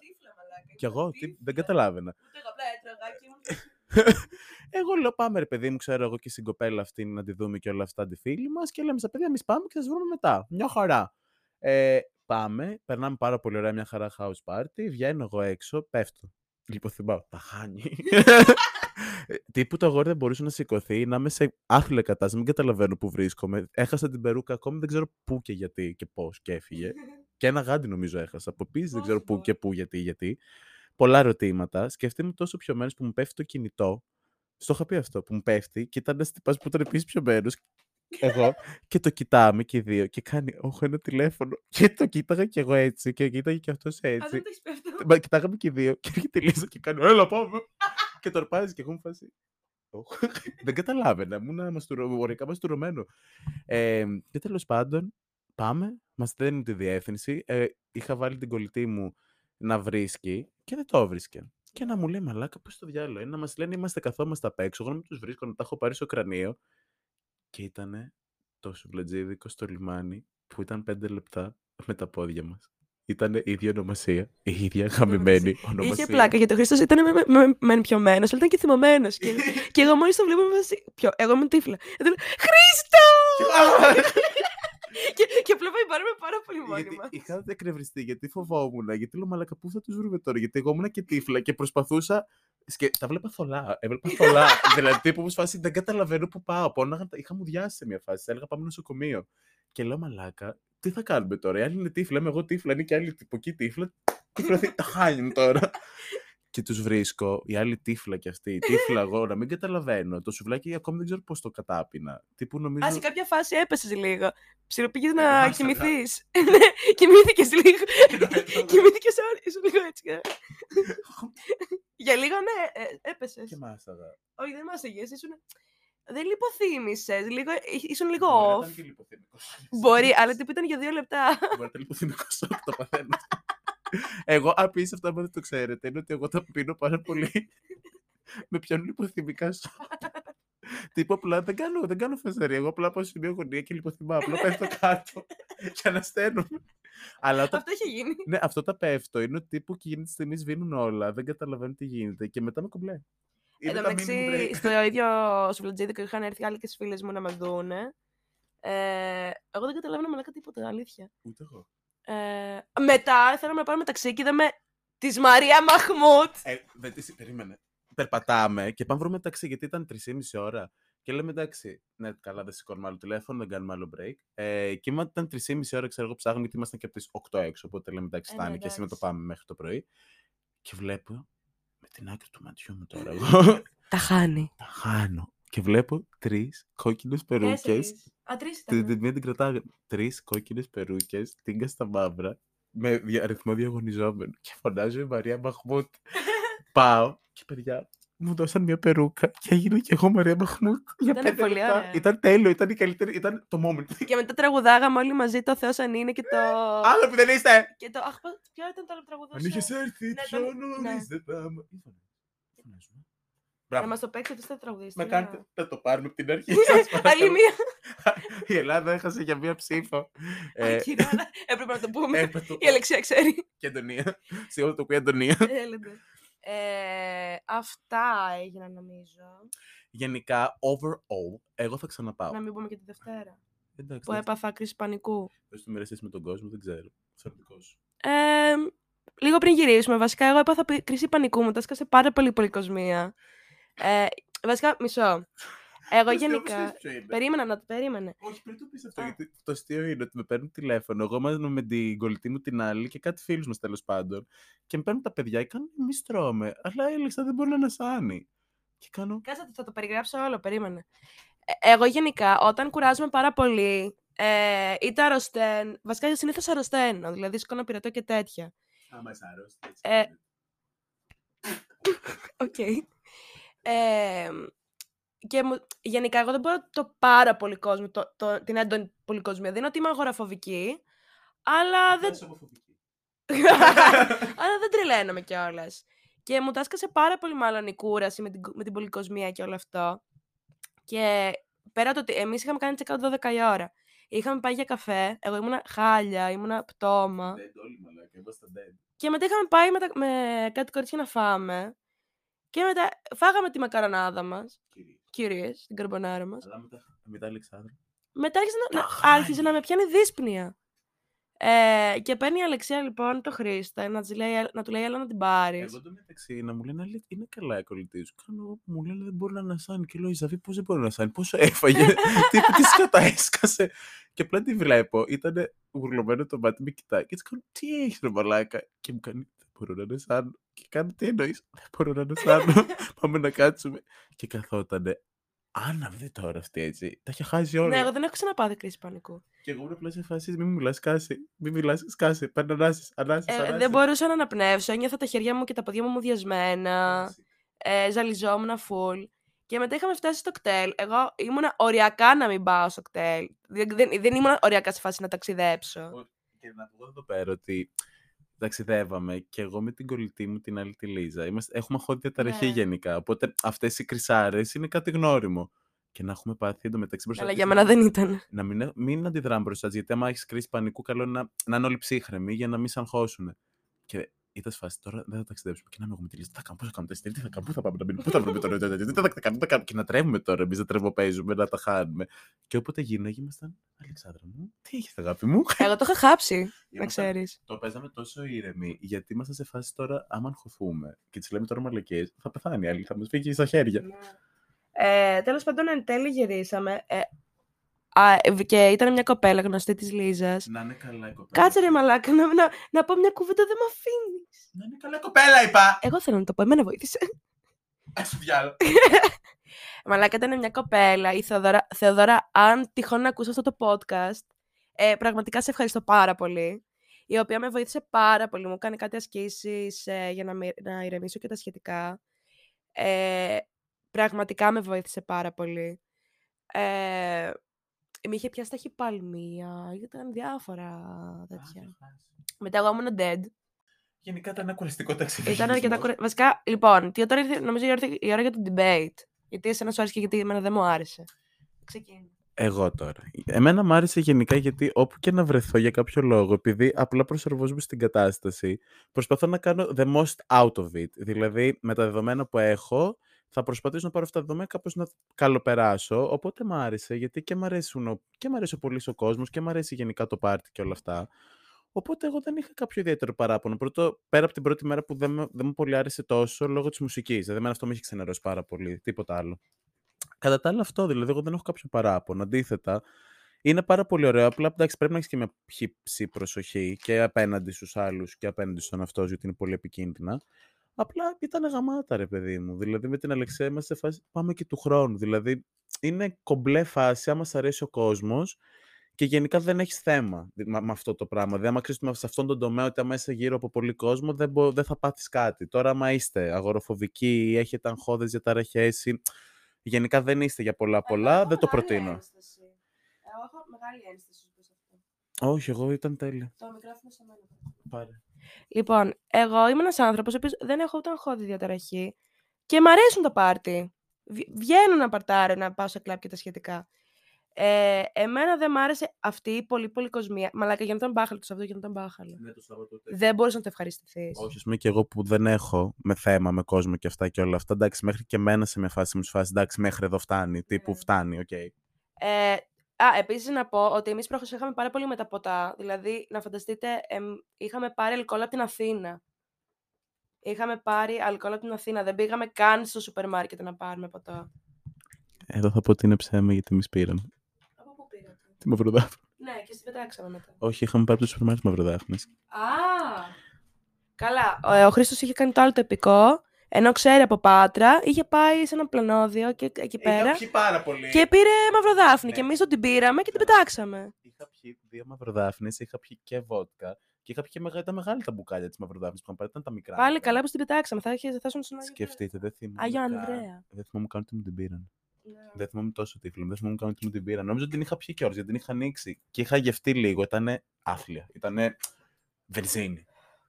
S1: Μου τύφλα, μαλάκα.
S2: Κι εγώ
S1: Ήμουν
S2: τι,
S1: τύφλα.
S2: δεν καταλάβαινα.
S1: Ούτε εγώ απλά έτρωγα και ήμουν-
S2: εγώ λέω πάμε ρε παιδί μου, ξέρω εγώ και στην κοπέλα αυτή να τη δούμε και όλα αυτά τη φίλη μας και λέμε στα παιδιά εμείς πάμε και θα σας βρούμε μετά. Μια χαρά. Ε, πάμε, περνάμε πάρα πολύ ωραία μια χαρά house party, βγαίνω εγώ έξω, πέφτω. Λιποθυμάω, τα χάνει. Ε, Τύπου το αγόρι δεν μπορούσε να σηκωθεί, να είμαι σε άθλια κατάσταση, μην καταλαβαίνω πού βρίσκομαι. Έχασα την περούκα ακόμη, δεν ξέρω πού και γιατί και πώς και έφυγε. και ένα γάντι νομίζω έχασα. Από πίσω δεν ξέρω
S1: Πώς,
S2: πού
S1: πώς.
S2: και πού, γιατί, γιατί. Πολλά ερωτήματα. Σκεφτείτε τόσο πιωμένο που μου πέφτει το κινητό. Στο είχα πει αυτό που μου πέφτει και ήταν ένας τυπάς που ήταν επίση πιωμένο. Εγώ και το κοιτάμε και οι δύο και κάνει όχι ένα τηλέφωνο. Και το κοίταγα κι εγώ έτσι και κοίταγε κι αυτός
S1: Α,
S2: έτσι.
S1: δεν το έχεις πει αυτό.
S2: Μα κοιτάγαμε και οι δύο και έρχεται η Λίζα και κάνει Έλα πάμε. και το αρπάζει και εγώ μου φάση. «Οχ». Δεν καταλάβαινα. Ήμουν μαστουρο... ορικά μαστουρωμένο. Ε, και τέλος πάντων, πάμε. Μας δίνουν τη διεύθυνση. Ε, είχα βάλει την κολλητή μου να βρίσκει και δεν το βρίσκε. Και να μου λέει Μαλάκα, πώ το διάλογο είναι. Να μας λένε Είμαστε καθόμαστε απ' έξω. Εγώ να μην τους βρίσκω, να τα έχω πάρει στο κρανίο. Και ήταν το σουβλατζίδικο στο λιμάνι που ήταν πέντε λεπτά με τα πόδια μας. Ήταν η ίδια ονομασία, η ίδια γαμημένη ονομασία.
S1: Είχε πλάκα γιατί ο Χρήστος ήταν με, με, με, μεν πιωμένος, αλλά ήταν και θυμωμένος. Και, και εγώ μόλις το βλέπω, είμαι φάση, Ποιο, εγώ ήμουν τύφλα. Και του λέω Χρήστο! Και, και βλέπω η μπάρα με πάρα πολύ
S2: γιατί
S1: μόνιμα.
S2: είχα εκνευριστεί, γιατί φοβόμουν. Γιατί λέω Μαλάκα, πού θα τους βρούμε τώρα; Γιατί εγώ ήμουν και τύφλα και προσπαθούσα. Και τα βλέπα θολά. Έβλεπα θολά. δηλαδή, τύπου μου φάση δεν καταλαβαίνω πού πάω. Πόναγα, τα- είχα μου διάσει σε μια φάση. Έλεγα πάμε νοσοκομείο. Και λέω Μαλάκα, τι θα κάνουμε τώρα; Η άλλη είναι τύφλα, είμαι εγώ τύφλα, είναι και άλλη τύπου εκεί τύφλα. Τύφλα, τα χάνει τώρα. Και τους βρίσκω, η άλλη τύφλα κι αυτή, τύφλα εγώ, να μην καταλαβαίνω. Το σουβλάκι ακόμη δεν ξέρω πώς το κατάπινα. Τύπου νομίζω.
S1: Α, σε κάποια φάση έπεσες λίγο. Ψιλοπήγε
S2: Ε,
S1: να
S2: μάσαγα.
S1: κοιμηθείς. ναι, κοιμήθηκες λίγο. κοιμήθηκες ήσουν λίγο έτσι. ε. Για λίγο, ναι, έπεσες.
S2: και μάσαγα.
S1: Όχι, δεν μα ήσουν. Δεν λιποθύμησες. Λίγο... Ήσουν λίγο
S2: Μπορεί να
S1: off.
S2: ήταν και λιποθυμικός.
S1: Μπορεί, αλλά τύπου ήταν για δύο λεπτά.
S2: Μπορεί να ήταν λιποθυμικό σοκ το παθαίνω. Εγώ απίστευτα, αν δεν το ξέρετε, είναι ότι εγώ τα πίνω πάρα πολύ. με πιάνουν λιποθυμικά σοκ. Τύπου απλά δεν κάνω, δεν κάνω φασαρία. Εγώ απλά πάω σε μια γωνία και λιποθυμάω. Απλά πέφτω κάτω και ανασταίνομαι. Αλλά όταν
S1: Αυτό είχε γίνει.
S2: Ναι, αυτό τα πέφτω. Είναι ότι τύπου και εκείνη τη στιγμή σβήνουν όλα. Δεν καταλαβαίνω τι γίνεται. Και μετά με κομπλέ.
S1: Εν τω μεταξύ, στο ίδιο σουβλατζίδικο είχαν έρθει άλλοι και φίλες μου να μας δούνε. Ε, εγώ δεν καταλαβαίνω μαλάκα τίποτα, αλήθεια.
S2: Ούτε εγώ.
S1: Ε, μετά θέλαμε να πάρουμε ταξί και είδαμε της Μαρία Μαχμούτ.
S2: Ε, δεν τη περίμενε. Περπατάμε και πάμε βρούμε ταξί γιατί ήταν 3,5 ώρα. Και λέμε εντάξει, ναι, καλά, δεν σηκώνουμε άλλο τηλέφωνο, δεν κάνουμε άλλο break. Ε, και είμαστε ήταν 3,5 ώρα, ξέρω εγώ, ψάχνουμε γιατί ήμασταν και από τις 8 έξω. Οπότε λέμε εντάξει,
S1: Ε,
S2: φτάνει
S1: ναι,
S2: και εσύ να το
S1: εντάξει.
S2: πάμε μέχρι το πρωί. Και βλέπω με την άκρη του ματιού μου τώρα εγώ.
S1: Τα χάνει.
S2: τα χάνω. Και βλέπω τρεις κόκκινες περούκες.
S1: Τέσσερις. Α, τρεις
S2: Την,
S1: ήταν.
S2: την μία την κρατάγα. Τρεις κόκκινες περούκες, τίγκα στα μαύρα, με δια- αριθμό διαγωνιζόμενο. Και φωνάζω η Μαρία Μαχμούτ. Πάω και παιδιά μου δώσαν μια περούκα και έγινα και εγώ Μαρία Μαχμούτ. Για
S1: Ήτανε
S2: πέντε
S1: πολύ
S2: λεπτά.
S1: ωραία.
S2: Ήταν τέλειο, ήταν η καλύτερη, ήταν το moment.
S1: Και μετά τραγουδάγαμε όλοι μαζί το Θεός αν είναι και το...
S2: Άνθρωποι δεν είστε!
S1: και το... Αχ, πώς- ποιο ήταν το άλλο που τραγουδούσε.
S2: Αν είχες έρθει
S1: Ναι,
S2: πιο
S1: το- ναι.
S2: νωρίς δεν θα...
S1: Να
S2: Μπράβο.
S1: μας το παίξετε, είστε τραγουδίστρια.
S2: Να κάνετε, θα το πάρουμε από την αρχή. σας
S1: Άλλη
S2: παρακαλώ.
S1: μία.
S2: Η Ελλάδα έχασε για μία ψήφο. Ε,
S1: Όχι, ναι, αλλά Έπρεπε να το πούμε.
S2: έπρεπε
S1: Η Αλεξία ξέρει.
S2: και Αντωνία. Σίγουρα το πει η Αντωνία.
S1: Έλετε. Ε, αυτά έγιναν νομίζω.
S2: Γενικά, overall, εγώ θα ξαναπάω.
S1: Να μην πούμε και τη Δευτέρα.
S2: Εντάξει,
S1: Που έπαθα κρίση πανικού.
S2: Πες το μοιραστείς με τον κόσμο, δεν ξέρω. Θεωρητικό σου.
S1: Ε, λίγο πριν γυρίσουμε, βασικά εγώ έπαθα πι- κρίση πανικού μου, τα έσκασε πάρα πολύ πολυκοσμία. Ε, βασικά, μισό. Εγώ
S2: Το αστείο
S1: γενικά.
S2: ξέρεις ποιο είναι.
S1: Περίμενα να το περίμενε.
S2: Όχι, πριν το πεις αυτό,
S1: Α.
S2: γιατί το αστείο είναι ότι με παίρνουν τηλέφωνο. Εγώ μαζί με την κολλητή μου την άλλη και κάτι φίλους μας τέλος πάντων. Και με παίρνουν τα παιδιά και κάνουν εμείς τρώμε. Αλλά η Έλεξα δεν μπορεί να ανασάνει. Και κάνω.
S1: Κάτσε, θα το περιγράψω όλο, περίμενε. Ε, εγώ γενικά, όταν κουράζομαι πάρα πολύ, ε, είτε αρρωσταίνω, βασικά συνήθως αρρωσταίνω, δηλαδή σηκώνω πυρετό και τέτοια.
S2: Άμα είσαι άρρωστη. έτσι
S1: Ε,
S2: είναι.
S1: Οκ. Ε, και μου- γενικά, εγώ δεν μπορώ το πάρα πολύ κόσμο, το, το, την έντονη πολυκοσμία. Δεν είναι ότι είμαι αγοραφοβική, αλλά δεν,
S2: Είσαι ομοφοβική.
S1: αλλά δεν τρελαίνομαι κιόλας. Και μου τάσκασε πάρα πολύ μάλλον η κούραση με την, με την πολυκοσμία και όλο αυτό. Και πέρα το ότι εμείς είχαμε κάνει check out 12 η ώρα. Είχαμε πάει για καφέ, εγώ ήμουνα χάλια, ήμουνα πτώμα.
S2: Δεν, όλοι μαλάκα, είμαστε dead.
S1: Και μετά είχαμε πάει με, τα- με κάτι κορίτσια να φάμε. Και μετά φάγαμε τη μακαρονάδα μας. Κυρίες, την καρμπονάρα μας.
S2: Αλλά μετά, μετά Αλεξάνδρα.
S1: Μετά άρχισε να,
S2: Τα
S1: να, άρχισε να
S2: χάλια.
S1: με πιάνει δύσπνοια. Ε, και παίρνει η Αλεξία λοιπόν το Χρήστα να, της λέει, να του λέει έλα να την πάρεις.
S2: Εγώ το μεταξύ να μου λένε «Αλή, είναι καλά η κολλητή σου. Κάνω εγώ που μου λένε δεν μπορεί να ανασάνει. Και λέω Ιζαβή, πώς δεν μπορεί να ανασάνει, πόσο έφαγε, τι, τι σκατά έσκασε. Και απλά τη βλέπω, ήταν γουρλωμένο το μάτι, με κοιτάει. Και έτσι κάνω τι έχει ρε μαλάκα. Και μου κάνει δεν μπορώ να ανασάνω. Και κάνω τι εννοείς, δεν μπορώ να ανασάνω. Πάμε να κάτσουμε. Και καθότανε. Άναυδε τώρα αυτή έτσι. Τα είχε χάσει όλα.
S1: Ναι, εγώ δεν έχω ξαναπάθει κρίση πανικού.
S2: Και εγώ ήμουν απλά σε φάση, μην μου μιλάς, σκάσε. Μην μιλάς, σκάσε. Παίρνει ανάσει, ανάσει.
S1: Ε, δεν μπορούσα να αναπνεύσω. Ένιωθα τα χέρια μου και τα πόδια μου μουδιασμένα. Ε, ζαλιζόμουν full. Και μετά είχαμε φτάσει στο κτέλ. Εγώ ήμουνα οριακά να μην πάω στο κτέλ. Δεν, δεν, δεν ήμουν οριακά σε φάση να ταξιδέψω.
S2: Και να πω εδώ πέρα ότι ταξιδεύαμε και εγώ με την κολλητή μου την άλλη τη Λίζα. Είμαστε, έχουμε χώρη διαταραχή
S1: Ναι.
S2: γενικά. Οπότε αυτές οι κρυσάρε είναι κάτι γνώριμο. Και να έχουμε πάθει εντωμεταξύ μπροστά
S1: Αλλά
S2: της
S1: για
S2: να-
S1: μένα δεν ήταν.
S2: Να μην, ε- μην αντιδράμε μπροστά της, γιατί άμα έχεις κρίση πανικού, καλό είναι να, να είναι όλοι ψύχρεμοι για να μην σε αγχώσουν. Και ήταν σε φάση τώρα δεν θα ταξιδέψουμε. Και να είμαι εγώ με τη Λίζα. Τι θα κάνουμε, πώς θα κάνουμε τα εισιτήρια, τι θα κάνουμε, πού θα πάμε να μείνουμε, πού θα βρούμε τώρα, τι θα κάνουμε, τι θα κάνουμε. Και να τρέμουμε τώρα εμείς, να τρεβοπαίζουμε, να τα χάνουμε. Και όποτε γίναγε, ήμασταν. Αλεξάνδρα μου, τι έχεις αγάπη μου;
S1: Εγώ το είχα χάψει, να
S2: Ήμασταν-
S1: ξέρεις.
S2: Το παίζαμε τόσο ήρεμοι, γιατί ήμασταν σε φάση τώρα, άμα αγχωθούμε και τη λέμε τώρα μαλακίε, θα πεθάνει η άλλη, θα μας φύγει στα χέρια.
S1: Ε, Τέλος πάντων, εν τέλει γυρίσαμε. Ε, α, ε, και ήταν μια κοπέλα γνωστή της Λίζας.
S2: Να είναι καλά η κοπέλα.
S1: Κάτσε ρε μαλάκα, να, να, να πω μια κουβέντα, δεν με αφήνεις.
S2: Να είναι καλά η κοπέλα, είπα!
S1: Εγώ θέλω να το πω, εμένα βοήθησε.
S2: Α σου διάλο.
S1: Μαλάκα ήταν μια κοπέλα, η Θεοδώρα. Θεοδώρα, αν τυχόν να ακούσει αυτό το podcast, ε, πραγματικά σε ευχαριστώ πάρα πολύ. Η οποία με βοήθησε πάρα πολύ. Μου κάνει κάτι ασκήσεις ε, για να, μη- να ηρεμήσω και τα σχετικά. Ε, πραγματικά με βοήθησε πάρα πολύ. Ε, με είχε πιάσει τα χυπαλμία, ήταν διάφορα τέτοια. Μετά εγώ ήμουν dead.
S2: Γενικά ήταν ένα κουραστικό ταξίδι.
S1: Ήταν αρκετά κουρε... Βασικά, λοιπόν, τι τώρα ήρθε, νομίζω ήρθε η ώρα για το debate. Γιατί εσένα σου άρεσε και γιατί εμένα δεν μου άρεσε. Ξεκίνη.
S2: Εγώ τώρα. Εμένα μου άρεσε γενικά γιατί όπου και να βρεθώ για κάποιο λόγο, επειδή απλά προσαρμόζομαι στην κατάσταση, προσπαθώ να κάνω the most out of it. Δηλαδή, με τα δεδομένα που έχω, θα προσπαθήσω να πάρω αυτά τα δεδομένα κάπως να καλοπεράσω. Οπότε μου άρεσε, γιατί και μου, αρέσουν, ο- και μ' αρέσει ο πολύς ο κόσμος και μου αρέσει γενικά το πάρτι και όλα αυτά. Οπότε εγώ δεν είχα κάποιο ιδιαίτερο παράπονο. Πρώτο, πέρα από την πρώτη μέρα που δεν, με- δεν μου πολύ άρεσε τόσο λόγω της μουσικής. Δηλαδή, εμένα αυτό με έχει ξενερώσει πάρα πολύ. Τίποτα άλλο. Κατά τα άλλα, αυτό δηλαδή, εγώ δεν έχω κάποιο παράπονο. Αντίθετα, είναι πάρα πολύ ωραίο. Απλά εντάξει, πρέπει να έχεις και μια χύψη προσοχή και απέναντι στους άλλους και απέναντι στον αυτό, γιατί είναι πολύ επικίνδυνα. Απλά ήταν γαμάτα, ρε παιδί μου. Δηλαδή, με την Αλεξέα είμαστε σε φάση πάμε και του χρόνου. Δηλαδή, είναι κομπλέ φάση, άμα σ' αρέσει ο κόσμος και γενικά δεν έχεις θέμα δη- με, με αυτό το πράγμα. Δηλαδή, άμα ξέρεις σε αυτόν τον τομέα ότι άμα είσαι γύρω από πολύ κόσμο, δεν, μπο- δεν θα πάθεις κάτι. Τώρα, άμα είστε αγοροφοβικοί ή έχετε αγχώδες διαταραχέ ή γενικά δεν είστε για πολλά πολλά, δεν το προτείνω.
S1: Εγώ έχω μεγάλη ένσταση προς αυτό.
S2: Όχι, εγώ ήταν τέλειο.
S1: Το μικρόφωνο σε μένα.
S2: Πάρε.
S1: Λοιπόν, εγώ είμαι ένας άνθρωπος ο οποίος δεν έχω ούτε αγχώδη διαταραχή και μ' αρέσουν τα πάρτι. Βι- Βγαίνω να παρτάρω, να πάω σε κλαμπ και τα σχετικά. Ε, εμένα δεν μ' άρεσε αυτή η πολύ πολυκοσμία. Μαλάκα γινόταν μπάχαλο το Σαββατό, γινόταν μπάχαλο.
S2: Ναι, το Σάββατο
S1: Δεν μπορείς να το ευχαριστηθείς.
S2: Όχι, ας πούμε και εγώ που δεν έχω με θέμα, με κόσμο και αυτά και όλα αυτά. Εντάξει, μέχρι και εμένα σε μια φάση μου σου φάση. Εντάξει, μέχρι εδώ φτάνει. Τύπου
S1: Ναι.
S2: φτάνει, οκ.
S1: Ε, α, επίσης να πω ότι εμείς προχώς είχαμε πάρα πολύ με τα ποτά. Δηλαδή, να φανταστείτε, εμ, είχαμε πάρει αλκοόλ από την Αθήνα. Είχαμε πάρει αλκοόλ από την Αθήνα. Δεν πήγαμε καν στο σούπερ μάρκετ να πάρουμε ποτά.
S2: Εδώ θα πω ότι είναι ψέμα γιατί εμείς πήραμε.
S1: Από πού πήγατε.
S2: Τι μαυροδάφνη.
S1: Ναι, και στην πετάξαμε μετά.
S2: Όχι, είχαμε πάρει από το σούπερ μάρκετ μαυροδάφνης.
S1: Α! Καλά. Ο, ε, ο Χρήστος είχε κάνει το άλλο το επικό, ενώ ξέρει από Πάτρα, είχε πάει σε ένα πλανόδιο και εκεί πέρα
S2: πάρα πολύ.
S1: και πήρε μαυροδάφνη.
S2: Ναι.
S1: Και εμείς τον την πήραμε και την πετάξαμε.
S2: Είχα πιει δύο μαυροδάφνες, είχα πιει και βότκα και είχα πιει και μεγα... τα μεγάλα τα μπουκάλια της μαυροδάφνης που είχαν πάρει. Ήταν τα μικρά.
S1: Πάλι
S2: μικρά.
S1: καλά που την πετάξαμε. Θα, είχε, θα ήσουν στον Άγιο
S2: Σκεφτείτε, δεν θυμάμαι.
S1: Άγιο
S2: καν-
S1: Ανδρέα.
S2: Δεν θυμάμαι καν ότι μου την πήραν.
S1: Ναι.
S2: Δεν θυμάμαι τόσο τύφλο. Δεν θυμάμαι καν ότι μου την πήραν. Νόμιζα ότι την είχα πιει κιόλα γιατί την είχα ανοίξει. Και είχα γευτεί λίγο. Ήταν άθλια. Ήταν βενζίνη.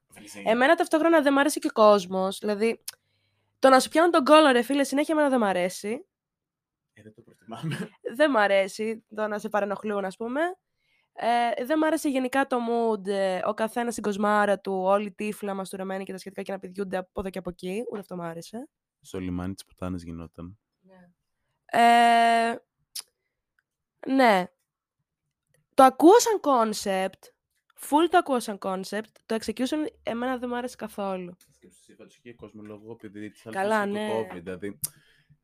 S2: Βενζίνη.
S1: Εμένα ταυτόχρονα δεν μ' άρεσε και ο κόσμος. Δηλαδή, το να σου πιάνουν τον κόλλο, ρε φίλε, συνέχεια εμένα δεν μ' αρέσει.
S2: Ε, δεν το προτιμάμε.
S1: δεν μ' αρέσει το να σε παρενοχλούν, ας πούμε. Ε, δεν μ' άρεσε γενικά το mood, ε, ο καθένας στην κοσμάρα του, όλοι τύφλα, μαστουρωμένοι και τα σχετικά και να πηδιούνται από εδώ και από εκεί. Ούτε αυτό μ' άρεσε.
S2: Στο λιμάνι της πουτάνας γινόταν.
S1: Ε, ναι. Το ακούω σαν concept. Full το ακούω σαν concept. Το execution εμένα δεν μου άρεσε καθόλου.
S2: Σκέψου, είπα, τους είχε κόσμο λόγω επειδή της
S1: Καλά,
S2: άλλαξε
S1: ναι.
S2: το COVID. Δηλαδή,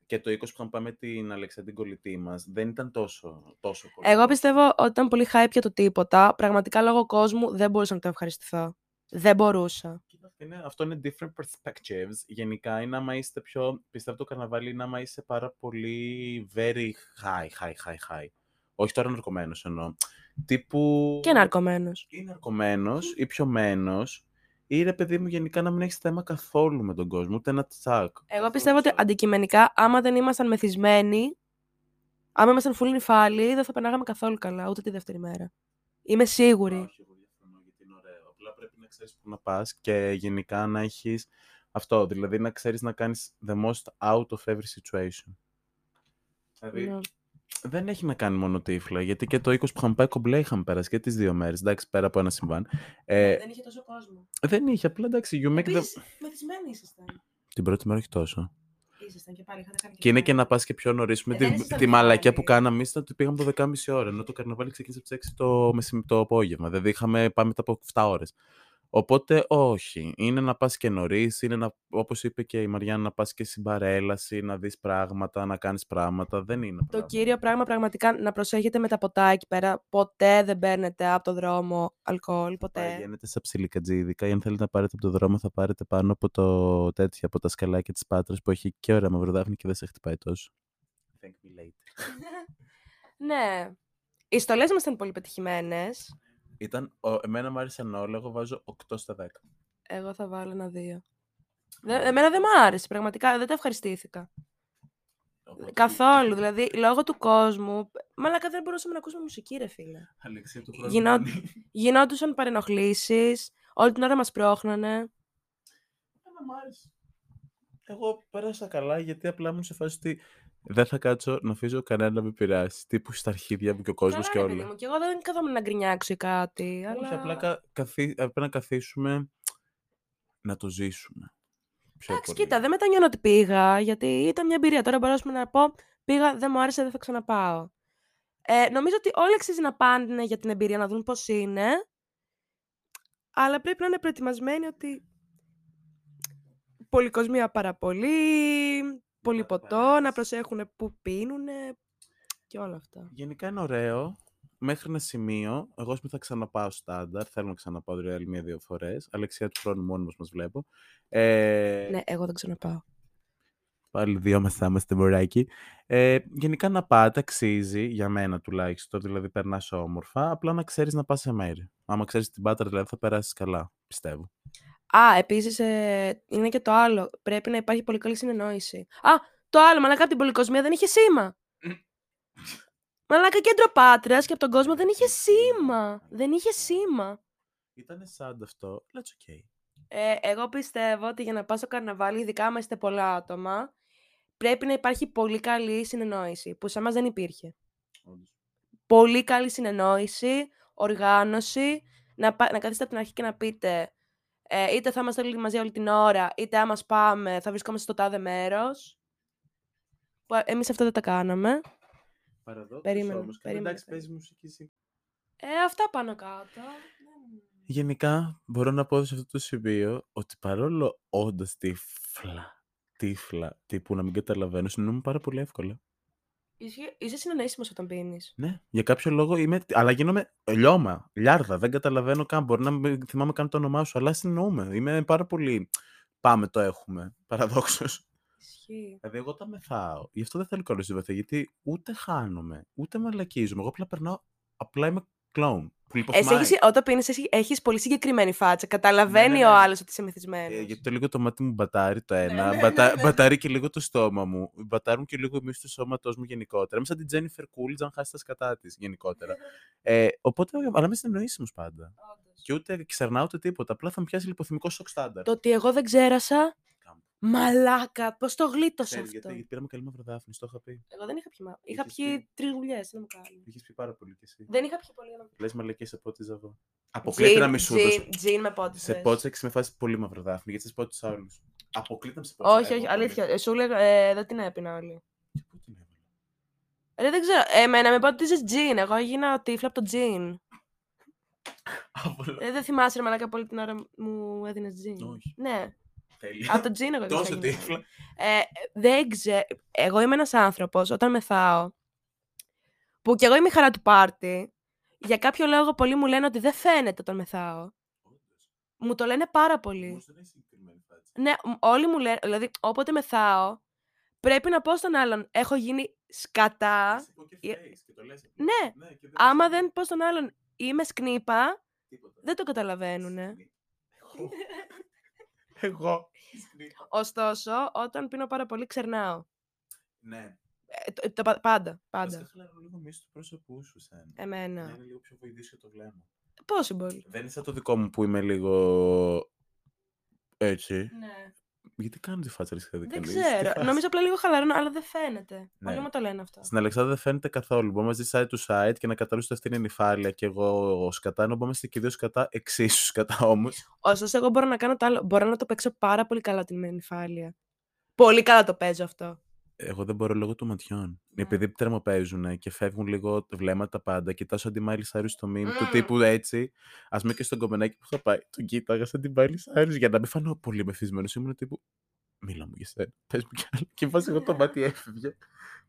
S2: και το 20 που είχαμε πάει με την Αλεξάνδρη κολλητή μας, δεν ήταν τόσο, τόσο πολύ.
S1: Εγώ πιστεύω ότι ήταν πολύ hype για το τίποτα. Πραγματικά λόγω κόσμου δεν μπορούσα να το ευχαριστηθώ. Δεν μπορούσα.
S2: Κοίτα, Είναι, αυτό είναι different perspectives. Γενικά είναι άμα είστε πιο. Πιστεύω το καρναβάλι είναι άμα είσαι πάρα πολύ very high, high, high, high. Όχι τώρα ναρκωμένο εννοώ. Τύπου.
S1: Και ναρκωμένος.
S2: Ή ναρκωμένο ή πιωμένος. Ή ρε παιδί μου, γενικά να μην έχεις θέμα καθόλου με τον κόσμο, ούτε ένα τσακ.
S1: Εγώ πιστεύω ότι αντικειμενικά, άμα δεν ήμασταν μεθυσμένοι, άμα ήμασταν full νυφάλοι, δεν θα περνάγαμε καθόλου καλά, ούτε τη δεύτερη μέρα. Είμαι σίγουρη.
S2: Όχι, εγώ διαφωνώ γιατί είναι ωραίο. Απλά πρέπει να ξέρεις πού να πας και γενικά να έχεις αυτό. Δηλαδή να ξέρεις να κάνεις the most out of every situation. Δηλαδή
S1: Ναι.
S2: Δεν έχει να κάνει μόνο τύφλα, γιατί και το 20 που είχαμε πάει κομπλέ είχαμε περάσει και τις δύο μέρες. Εντάξει, πέρα από ένα συμβάν. Ε,
S1: Δεν είχε τόσο κόσμο.
S2: δεν είχε, απλά εντάξει, you make the...
S1: Επίσης, μεθυσμένοι ήσασταν.
S2: Την πρώτη μέρα όχι τόσο.
S1: Ήσασταν και πάλι, είχατε κάνει
S2: Και είναι
S1: πάλι.
S2: και να πας και πιο νωρίς. Με
S1: Ε, δεν
S2: τη,
S1: ήσασταν
S2: τη μαλακία που
S1: νυφάλιοι.
S2: κάναμε ήταν ότι πήγαμε το 10.30 ώρα. Ενώ το καρναβάλι ξεκίνησε από τις 6 το, μεσημ- το απόγευμα. Δηλαδή είχαμε πάμε μετά από 7 ώρες. Οπότε όχι. Είναι να πας και νωρίς. Είναι να, όπως είπε και η Μαριάννα, να πας και στην παρέλαση, να δεις πράγματα, να κάνεις πράγματα. Δεν είναι.
S1: Το
S2: πράγμα.
S1: κύριο πράγμα πραγματικά να προσέχετε με τα ποτά εκεί πέρα. Ποτέ δεν παίρνετε από το δρόμο αλκοόλ. Ποτέ.
S2: Πηγαίνετε στα ψιλικατζίδικα ή αν θέλετε να πάρετε από το δρόμο θα πάρετε πάνω από το τέτοια, από τα σκαλάκια της Πάτρας που έχει και ωραία μαυροδάφνη και δεν σε χτυπάει τόσο. Thank me later.
S1: ναι. Οι στολές μας ήταν πολύ πετυχημένες.
S2: Ήταν, ο, εμένα μου άρεσαν όλα, εγώ βάζω 8 στα 10.
S1: Εγώ θα βάλω ένα δύο. Δε, εμένα δεν μ' άρεσε, πραγματικά. Δεν τα ευχαριστήθηκα.
S2: Οπότε,
S1: Καθόλου. Δηλαδή, λόγω του κόσμου. Μαλάκα δεν μπορούσαμε να ακούσουμε μουσική, ρε φίλε.
S2: Αλεξία, το πρώτο
S1: Γινό-
S2: μου είναι-
S1: Γινόντουσαν παρενοχλήσεις. Όλη την ώρα μας πρόχνανε.
S2: Εμένα μου άρεσε. Εγώ πέρασα καλά γιατί απλά ήμουν σε φάση ότι δεν θα κάτσω να αφήσω κανένα να με πειράσει. Τύπου στα αρχίδια μου και ο κόσμος και
S1: Καλά, ρε παιδί
S2: όλα.
S1: μου. Και εγώ δεν καθόμουν να γκρινιάξω ή κάτι.
S2: Όχι,
S1: αλλά...
S2: απλά κα, καθί, έπρεπε να καθίσουμε να το ζήσουμε. Πιο
S1: Εντάξει,
S2: πολύ.
S1: κοίτα, δεν μετανιώνω ότι πήγα, γιατί ήταν μια εμπειρία. Τώρα μπορώ ας πούμε, να πω, πήγα, δεν μου άρεσε, δεν θα ξαναπάω. Ε, νομίζω ότι όλοι αξίζει να πάνε για την εμπειρία, να δουν πώς είναι. Αλλά πρέπει να είναι προετοιμασμένοι ότι πολυκοσμία πάρα πολύ, πολύ
S2: πάτε
S1: ποτό,
S2: παρέες.
S1: να προσέχουν που πίνουν και όλα αυτά.
S2: Γενικά είναι ωραίο. Μέχρι ένα σημείο, εγώ ας πούμε θα ξαναπάω στάνταρ. Θέλω να ξαναπάω δηλαδή μία-δύο φορές. Αλεξία του χρόνου μόνιμος μας βλέπω. Ε,
S1: Ναι, εγώ δεν ξαναπάω.
S2: Πάλι δύο μας θα είμαστε μωράκι. Ε, γενικά να πάτε, αξίζει, για μένα τουλάχιστον, δηλαδή περνάς όμορφα, απλά να ξέρεις να πας σε μέρη. Άμα ξέρεις την Πάτρα, δηλαδή θα περάσεις καλά, πιστεύω.
S1: Α, επίσης είναι και το άλλο. Πρέπει να υπάρχει πολύ καλή συνεννόηση. Α, το άλλο, μαλάκα από την πολυκοσμία δεν είχε σήμα. Μαλάκα κέντρο Πάτρα και από τον κόσμο δεν είχε σήμα. Δεν είχε σήμα.
S2: Ήτανε σαν αυτό, αλλά it's okay.
S1: Ε, εγώ πιστεύω ότι για να πας στο καρναβάλι, ειδικά άμα είστε πολλά άτομα, πρέπει να υπάρχει πολύ καλή συνεννόηση, που σε εμάς δεν υπήρχε.
S2: Όντως.
S1: Πολύ καλή συνεννόηση, οργάνωση, να, πα- να καθίσετε από την αρχή και να πείτε ε, είτε θα είμαστε όλοι μαζί όλη την ώρα, είτε άμα πάμε θα βρισκόμαστε στο τάδε μέρος. Που ε, εμείς αυτό δεν τα κάναμε.
S2: Παραδόξως
S1: Περίμενε,
S2: όμως, καλά,
S1: περίμενε,
S2: εντάξει,
S1: περίμενε.
S2: παίζει μουσική εσύ.
S1: Ε, αυτά πάνω κάτω. Δεν-
S2: Γενικά, μπορώ να πω σε αυτό το σημείο ότι παρόλο όντα τύφλα, τύφλα, τύπου να μην καταλαβαίνω, συνεννοούμε πάρα πολύ εύκολα.
S1: Είσαι, είσαι συνεννοήσιμος όταν πίνεις.
S2: Ναι, για κάποιο λόγο είμαι. Αλλά γίνομαι λιώμα, λιάρδα. Δεν καταλαβαίνω καν. Μπορεί να μην θυμάμαι καν το όνομά σου, αλλά συνεννοούμε. Είμαι πάρα πολύ. Πάμε, το έχουμε. Παραδόξως.
S1: Ισχύει.
S2: Δηλαδή, εγώ τα μεθάω. Γι' αυτό δεν θέλω καλό στη βαθιά, γιατί ούτε χάνομαι, ούτε μαλακίζομαι. Εγώ απλά περνάω. Απλά είμαι κλόουν. Που
S1: Εσύ
S2: λιποθυμάει.
S1: έχεις, όταν πίνεις, έχει- έχεις πολύ συγκεκριμένη φάτσα. Καταλαβαίνει
S2: ναι,
S1: ο
S2: ναι.
S1: άλλος ότι είσαι μεθυσμένος.
S2: Ε, γιατί το λίγο το μάτι μου μπατάρει το ένα.
S1: ναι,
S2: μπατα-
S1: ναι.
S2: Μπατάρει και λίγο το στόμα μου. Μπατάρουν και λίγο εμείς του σώματός μου γενικότερα. Είμαι σαν την Τζένιφερ Κούλτζ, αν χάσεις τα σκατά της γενικότερα. ε, οπότε, αλλά είμαι συνεννοήσιμο πάντα. Και ούτε ξερνάω ούτε τίποτα. Απλά θα μου πιάσει λιποθυμικό σοκ στάνταρ.
S1: Το ότι εγώ δεν ξέρασα.
S2: Κάμπο.
S1: Μαλάκα, πώς το γλίτωσα
S2: Ξέρεις
S1: αυτό.
S2: γιατί, γιατί πήραμε καλή μαυροδάφνη, το είχα πει.
S1: Εγώ δεν είχα πιει. μα- Είχα
S2: Είχες
S1: πιει
S2: πει.
S1: τρεις γουλιέ, δεν μου κάνει.
S2: Είχες πει πάρα πολύ κι εσύ.
S1: Δεν είχα πιει πολύ. για να-
S2: Λες μαλακίε σε πότε ζαβό. Αποκλείται να μη σου
S1: Τζιν,
S2: δώσω.
S1: τζιν με πότε.
S2: Σε πότσα έχει με φάση πολύ μαυροδάφνη, γιατί σε πότε του άλλου. Αποκλείται να σε
S1: Όχι, όχι, αλήθεια. Ε, Σου λέγα, ε, δεν την έπινα όλη.
S2: Πού την έβαλα;
S1: Ε, δεν ξέρω. Εμένα με πάτησε τζιν. Εγώ έγινα τύφλα από το τζιν.
S2: Άβολο.
S1: Ε, δεν θυμάσαι, ρε Μαλάκα, πολύ την ώρα μου έδινες τζιν.
S2: Όχι.
S1: Ναι,
S2: Τέλεια.
S1: από το τζιν εγώ
S2: Τόσο
S1: έγινα.
S2: τύφλα.
S1: Ε, δεν ξέρω. Εγώ είμαι ένας άνθρωπος όταν μεθάω. Που κι εγώ είμαι η χαρά του πάρτι. Για κάποιο λόγο πολλοί μου λένε ότι δεν φαίνεται όταν μεθάω. Μου το λένε πάρα πολύ.
S2: Όμως δεν έχει συγκεκριμένη φάτσα.
S1: Ναι, μ- όλοι μου λένε. Δηλαδή, όποτε μεθάω, πρέπει να πω στον άλλον, έχω γίνει σκατά.
S2: Είσαι poker
S1: ε,
S2: face και το λες αυτό.
S1: Ναι,
S2: Ναι, και δεν
S1: άμα
S2: είσαι
S1: δεν πω στον άλλον, είμαι σκνήπα,
S2: τίποτα.
S1: δεν το καταλαβαίνουνε.
S2: Εγώ. Εγώ.
S1: Ωστόσο, όταν πίνω πάρα πολύ, ξερνάω.
S2: Ναι.
S1: Ε, το- το πα- πάντα,
S2: Πάντα.
S1: πάντα.
S2: χαλαρώ λίγο μίσο του πρόσωπού σου σαν.
S1: Εμένα.
S2: Να είναι λίγο πιο βοηθήσιο το βλέμμα.
S1: Possible.
S2: Δεν είναι σαν το δικό μου που είμαι λίγο έτσι.
S1: Ναι.
S2: Γιατί κάνω τη φάτσα ρίσκα
S1: Δεν ξέρω. Νομίζω απλά λίγο χαλαρώνω, αλλά δεν φαίνεται.
S2: Ναι.
S1: Όλοι μου το λένε αυτό.
S2: Στην Αλεξάνδρα δεν φαίνεται καθόλου. Μπορούμε να ζει side to side και να καταλάβει ότι αυτή είναι η νυφάλια και εγώ σκατά, ενώ είμαστε και οι δύο σκατά εξίσου σκατά όμως.
S1: Ωστόσο, εγώ μπορώ να κάνω το άλλο. Μπορώ να το παίξω πάρα πολύ καλά την νυφάλια. Πολύ καλά το παίζω αυτό.
S2: Εγώ δεν μπορώ λόγω των ματιών.
S1: Ναι.
S2: Επειδή τερμοπαίζουν και φεύγουν λίγο βλέμματα πάντα, κοιτάω σαν τη Miley Cyrus στο meme του
S1: Μμμ.
S2: τύπου έτσι. Α πούμε και στον γκομενάκι που είχα πάει, τον κοίταγα σαν τη Miley Cyrus για να μην φανώ πολύ μεθυσμένος. Ήμουν τύπου. Μίλα μου για σένα. Πες μου κι άλλο. Και βάζει εγώ το μάτι έφευγε.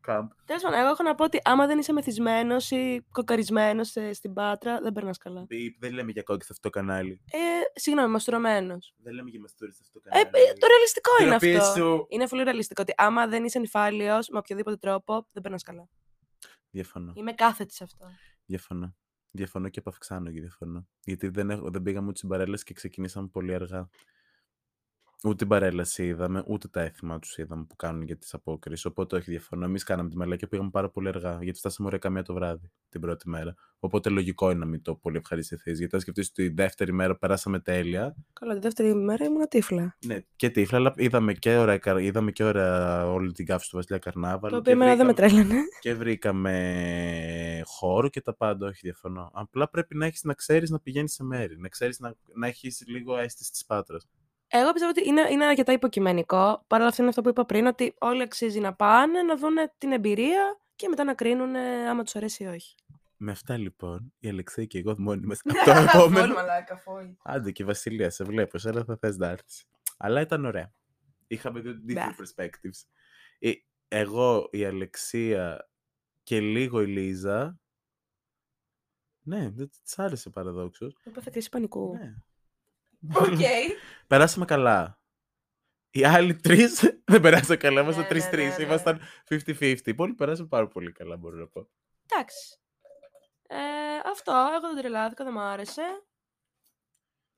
S2: Κάμπ.
S1: Τέλος πάντων, εγώ έχω να πω ότι άμα δεν είσαι μεθυσμένος ή κοκαρισμένος στην Πάτρα, δεν περνάς καλά.
S2: Μπιπ, Δεν λέμε για κόκκι σε αυτό το κανάλι.
S1: Ε, συγγνώμη, μαστουρωμένο.
S2: Δεν λέμε για μαστούρι σε αυτό το
S1: Ε,
S2: κανάλι.
S1: ε, το ρεαλιστικό είναι
S2: Ντροπή
S1: αυτό.
S2: σου.
S1: Είναι πολύ ρεαλιστικό ότι άμα δεν είσαι νυφάλιο με οποιοδήποτε τρόπο, δεν περνάς καλά.
S2: Διαφωνώ.
S1: Είμαι κάθετη σε αυτό.
S2: Διαφωνώ. Διαφωνώ και επαυξάνω και διαφωνώ. Γιατί δεν, έχω, δεν πήγαμε ούτε στην παρέλαση και ξεκινήσαμε πολύ αργά. Ούτε την παρέλαση είδαμε, ούτε τα έθιμα τους είδαμε που κάνουν για τις απόκρισει. Οπότε όχι διαφωνώ. Εμείς κάναμε τη μελέτη και πήγαμε πάρα πολύ αργά. Γιατί φτάσαμε ωραία καμία το βράδυ την πρώτη μέρα. Οπότε λογικό είναι να μην το πολύ ευχαριστηθείς. Γιατί αν σκεφτείς τη δεύτερη μέρα περάσαμε τέλεια.
S1: Καλά, τη δεύτερη μέρα ήμουν τύφλα.
S2: Ναι, και τύφλα, αλλά είδαμε και ωραία, κα- είδαμε και ωραία όλη την καύση του Βασιλιά Καρνάβαλου.
S1: Το
S2: και
S1: οποίο εμένα δεν με
S2: βρήκαμε-
S1: τρέλανε.
S2: και βρήκαμε χώρο και τα πάντα, όχι διαφωνώ. Απλά πρέπει να έχεις να ξέρεις να πηγαίνεις σε μέρη, να ξέρεις να, να έχεις λίγο αίσθηση της πάτρας.
S1: Εγώ πιστεύω ότι είναι, είναι αρκετά υποκειμενικό. Παρ' όλα αυτά είναι αυτό που είπα πριν, ότι όλοι αξίζει να πάνε, να δουν την εμπειρία και μετά να κρίνουν άμα τους αρέσει ή όχι.
S2: Με αυτά λοιπόν, η Αλεξέη και εγώ μόνοι μας από το επόμενο.
S1: μαλάκα, φόη.
S2: Άντε και η Βασιλεία, σε βλέπω, σε θα θες να έρθεις. Αλλά ήταν ωραία. Είχαμε δύο different
S1: Μπα.
S2: perspectives. Ε, εγώ, η Αλεξία και λίγο η Λίζα. Ναι, δεν της άρεσε παραδόξως.
S1: Έπαθε κρίση πανικού.
S2: Ναι.
S1: Οκ.
S2: Περάσαμε καλά. Οι άλλοι τρεις δεν περάσαν καλά. Ήμασταν
S1: Ναι,
S2: τρεις-τρεις.
S1: ναι, ναι, ναι.
S2: Ήμασταν 50-50. Οι υπόλοιποι περάσαν πάρα πολύ καλά, μπορώ να πω.
S1: Εντάξει. Ε, αυτό, εγώ δεν τρελάθηκα, δεν μου άρεσε.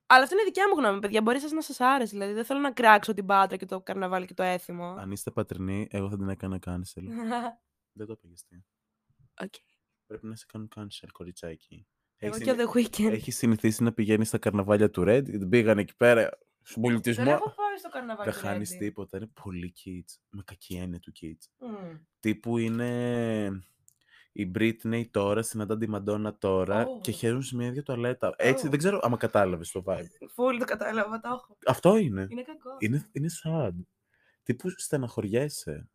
S1: Αλλά αυτή είναι η δικιά μου γνώμη, παιδιά. Μπορεί σας να σας άρεσε. Δηλαδή, δεν θέλω να κράξω την Πάτρα και το καρναβάλι και το έθιμο.
S2: Αν είστε πατρινοί, εγώ θα την έκανα cancel. δεν το είπα για αστείο.
S1: Οκ.
S2: Πρέπει να σε κάνουν cancel, κοριτσάκι.
S1: Εγώ
S2: Έχεις
S1: και
S2: συνη-
S1: The Weeknd.
S2: Έχεις συνηθίσει να πηγαίνεις στα καρναβάλια του Ρέντη. γιατί Πήγαν εκεί πέρα στον
S1: Δεν
S2: πολιτισμό.
S1: έχω πάει στο καρναβάλι.
S2: Δεν
S1: του
S2: χάνεις
S1: Ρέντη.
S2: τίποτα. Είναι πολύ kids. Με κακή έννοια του kids.
S1: Μμμ.
S2: Τύπου είναι η Britney τώρα, συναντά τη Madonna τώρα
S1: Ω.
S2: και χαίρουν σε μια ίδια τουαλέτα. Έτσι,
S1: Ω.
S2: δεν ξέρω άμα κατάλαβες το vibe.
S1: Φούλ το κατάλαβα, το έχω.
S2: Αυτό είναι.
S1: Είναι κακός.
S2: Είναι, είναι sad. Τύπου στεναχωριέσαι.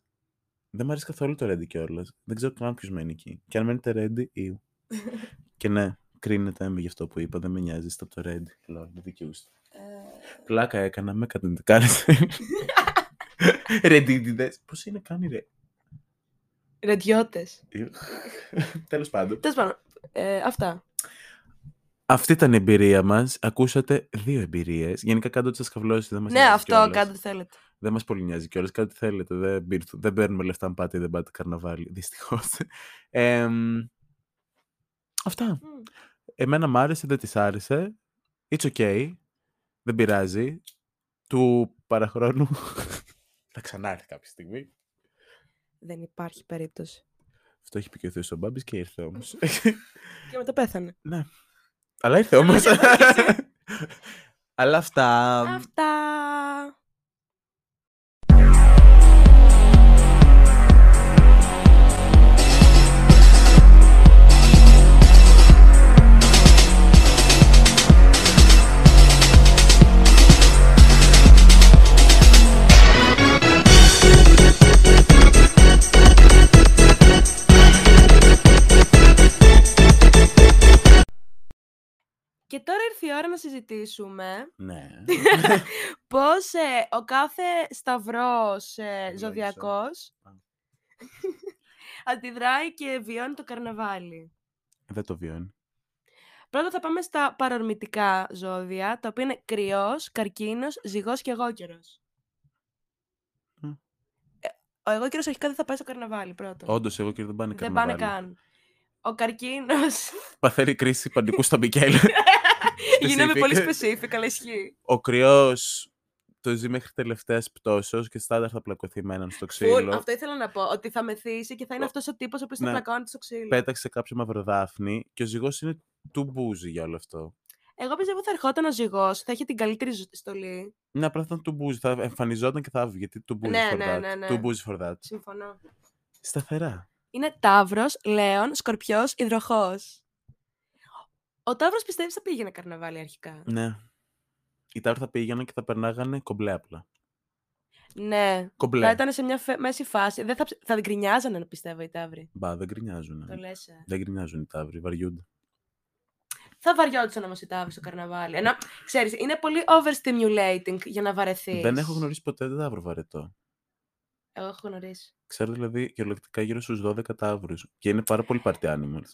S2: Δεν μου αρέσει καθόλου το Ready κιόλας. Δεν ξέρω καν ποιος μένει εκεί. Και αν μένετε Ready, ιου. και ναι, κρίνετε με γι' αυτό που είπα. Δεν με νοιάζει. Είστε από το Ready. Λόλ, με δικαιούστε.
S1: Ε,
S2: Πλάκα έκανα, με κατεντικάρεσε. Ρεντίδιδε. Πώς είναι κάνει ρε.
S1: Ρεντιώτες.
S2: Τέλος πάντων.
S1: Τέλος πάντων, ε, αυτά.
S2: Αυτή ήταν η εμπειρία μας. Ακούσατε δύο εμπειρίες. Γενικά κάντε ό,τι σας καυλώσει. Δεν μας
S1: Ναι,
S2: νοιάζει
S1: αυτό
S2: κιόλας.
S1: κάντε ό,τι θέλετε.
S2: Δεν μας πολύ νοιάζει κιόλας. Κάντε ό,τι θέλετε. Δεν, πήρθ- δεν παίρνουμε λεφτά αν πάτε ή δεν πάτε καρναβάλι. Δυστυχώς. αυτά.
S1: Μμ.
S2: Εμένα μ' άρεσε, δεν της άρεσε. It's okay. Δεν πειράζει. Του παραχρόνου. Θα ξανάρθει κάποια στιγμή.
S1: Δεν υπάρχει περίπτωση.
S2: Αυτό έχει πει και ο Θεός ο Μπάμπης και ήρθε όμως.
S1: Και μετά πέθανε.
S2: ναι. Αλλά ήρθε όμως. Αλλά αυτά.
S1: Αυτά. Η ώρα να συζητήσουμε
S2: Ναι.
S1: πώς ε, ο κάθε σταυρός ε,
S2: Ευλόγησε.
S1: ζωδιακός
S2: Α.
S1: αντιδράει και βιώνει το καρναβάλι.
S2: Δεν το βιώνει.
S1: Πρώτα θα πάμε στα παρορμητικά ζώδια, τα οποία είναι κρυός, καρκίνος, ζυγός και εγώκερος.
S2: Μμ.
S1: Ε, ο εγώκερος αρχικά δεν θα πάει στο καρναβάλι πρώτο.
S2: Όντως, εγώ και δεν πάνε
S1: δεν πάνε
S2: καρναβάλι.
S1: καν. Ο καρκίνος
S2: Παθαίνει κρίση πανικού στα Μικέλ.
S1: γίνομαι πολύ
S2: Specific.
S1: specific, αλλά ισχύει.
S2: Ο κρυός το ζει μέχρι τελευταίας πτώσεως και στάνταρ θα πλακωθεί με έναν στο
S1: Full,
S2: ξύλο.
S1: αυτό ήθελα να πω. Ότι θα μεθύσει και θα είναι
S2: Ο-
S1: αυτός ο τύπος ο οποίος θα
S2: Ναι.
S1: πλακώνεται στο ξύλο.
S2: Πέταξε κάποιο μαυροδάφνη και ο ζυγός είναι του μπούζι για όλο αυτό.
S1: Εγώ πιστεύω θα ερχόταν ο ζυγός, θα είχε την καλύτερη ζω- στολή.
S2: Ναι, απλά θα ήταν του μπούζι. Θα εμφανιζόταν και θα έβγαινε. Γιατί του μπούζι
S1: Ναι,
S2: for
S1: ναι,
S2: that.
S1: ναι, ναι.
S2: Του μπούζι for that.
S1: Συμφωνώ.
S2: Σταθερά.
S1: Είναι Ταύρος, Λέων, Σκορπιός, Ιδροχός. Ο Ταύρος πιστεύεις θα πήγαινε καρναβάλι αρχικά;
S2: Ναι. Οι τάβροι θα πήγαιναν και θα περνάγανε κομπλέ απλά.
S1: Ναι.
S2: Κομπλέ.
S1: Θα ήταν σε μια φε- μέση φάση. Δεν θα, ψ- θα γκρινιάζανε, πιστεύω, οι Ταύροι.
S2: Μπα, δεν γκρινιάζουν.
S1: Το λες, ε.
S2: Δεν γκρινιάζουν οι τάβροι, βαριούνται.
S1: Θα βαριόντουσαν όμως οι Ταύροι στο καρναβάλι. Ενώ, ξέρεις, είναι πολύ overstimulating για να βαρεθείς.
S2: Δεν έχω γνωρίσει ποτέ δεν τάβρο βαρετό.
S1: Εγώ έχω γνωρίσει.
S2: Ξέρω δηλαδή κυριολεκτικά γύρω στους 12 τάβρου. Και είναι πάρα πολύ party animals.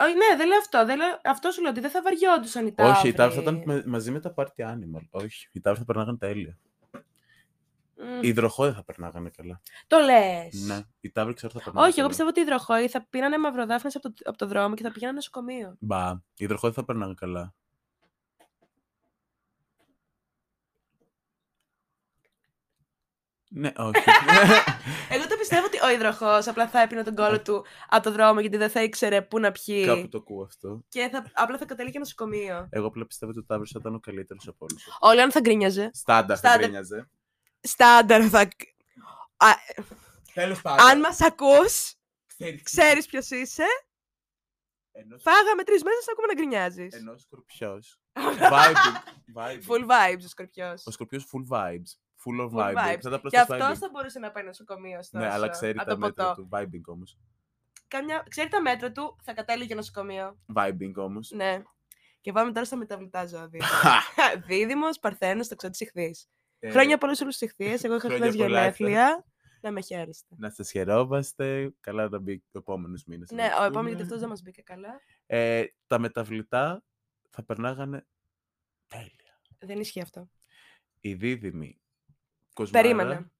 S1: Όχι, ναι, δεν λέω αυτό. Δεν λέω... Αυτό σου λέω ότι δεν θα βαριόντουσαν οι Ταύροι.
S2: Όχι, οι τάβροι θα ήταν με- μαζί με τα party animal. Όχι, οι τάβροι θα περνάγανε τέλεια.
S1: Μμ.
S2: Οι υδροχόοι δεν θα περνάγανε καλά.
S1: Το λες.
S2: Ναι, οι τάβροι ξέρω θα περνάγανε.
S1: Όχι, εγώ
S2: καλά.
S1: πιστεύω ότι οι υδροχόοι θα πήρανε μαυροδάφνες από, το, από το δρόμο και θα πηγαίνανε νοσοκομείο.
S2: Μπα, οι υδροχόοι θα περνάγανε καλά. Ναι, όχι.
S1: Εγώ το πιστεύω ότι ο υδροχός απλά θα έπινε τον κόλλο του από το δρόμο γιατί δεν θα ήξερε πού να πιει.
S2: Κάπου το ακούω αυτό.
S1: Και θα, απλά θα κατέληγε νοσοκομείο.
S2: Εγώ απλά πιστεύω ότι ο Τάβρος θα ήταν ο καλύτερος από όλους.
S1: Ο Λέων θα γκρίνιαζε.
S2: Στάνταρ θα
S1: Στάνταρ.
S2: γκρίνιαζε.
S1: Στάνταρ θα. Α,
S2: Τέλος πάντων.
S1: αν μας ακούς,
S2: ξέρεις
S1: ξέρεις ποιος είσαι. Φάγαμε τρεις μέρες ακόμα να γκρινιάζεις.
S2: Ενώ σκορπιός. Vibing. vibing.
S1: Full vibes ο Σκορπιός.
S2: Ο σκορπιός full vibes. Full of
S1: Full
S2: vibing.
S1: vibes.
S2: Θα ήταν
S1: Και
S2: απλά
S1: αυτό
S2: vibing.
S1: θα μπορούσε να πάει νοσοκομείο, ωστόσο.
S2: Ναι, αλλά ξέρει
S1: από
S2: τα
S1: το
S2: μέτρα
S1: ποτό.
S2: του. Vibing όμως.
S1: Καμιά... Ξέρει τα μέτρα του, θα κατέληγε νοσοκομείο.
S2: Vibing όμως.
S1: Ναι. Και πάμε τώρα στα μεταβλητά ζώδια. Δίδυμος, Παρθένος, τοξότη ηχθή. Χρόνια πολλά σε όλου του ηχθείε. Εγώ είχα
S2: Ε, Χρόνια
S1: χθες
S2: πολλά,
S1: γενέθλια. Να με χαίρεστε.
S2: Να σας χαιρόμαστε. Καλά να μπει ο επόμενος μήνας.
S1: Ναι, ο επόμενος γιατί αυτός δεν μας μπήκε καλά.
S2: Ε, τα μεταβλητά θα περνάγανε τέλεια.
S1: Δεν ισχύει αυτό.
S2: Οι δίδυμοι. Κοσμάρα,
S1: Περίμενε.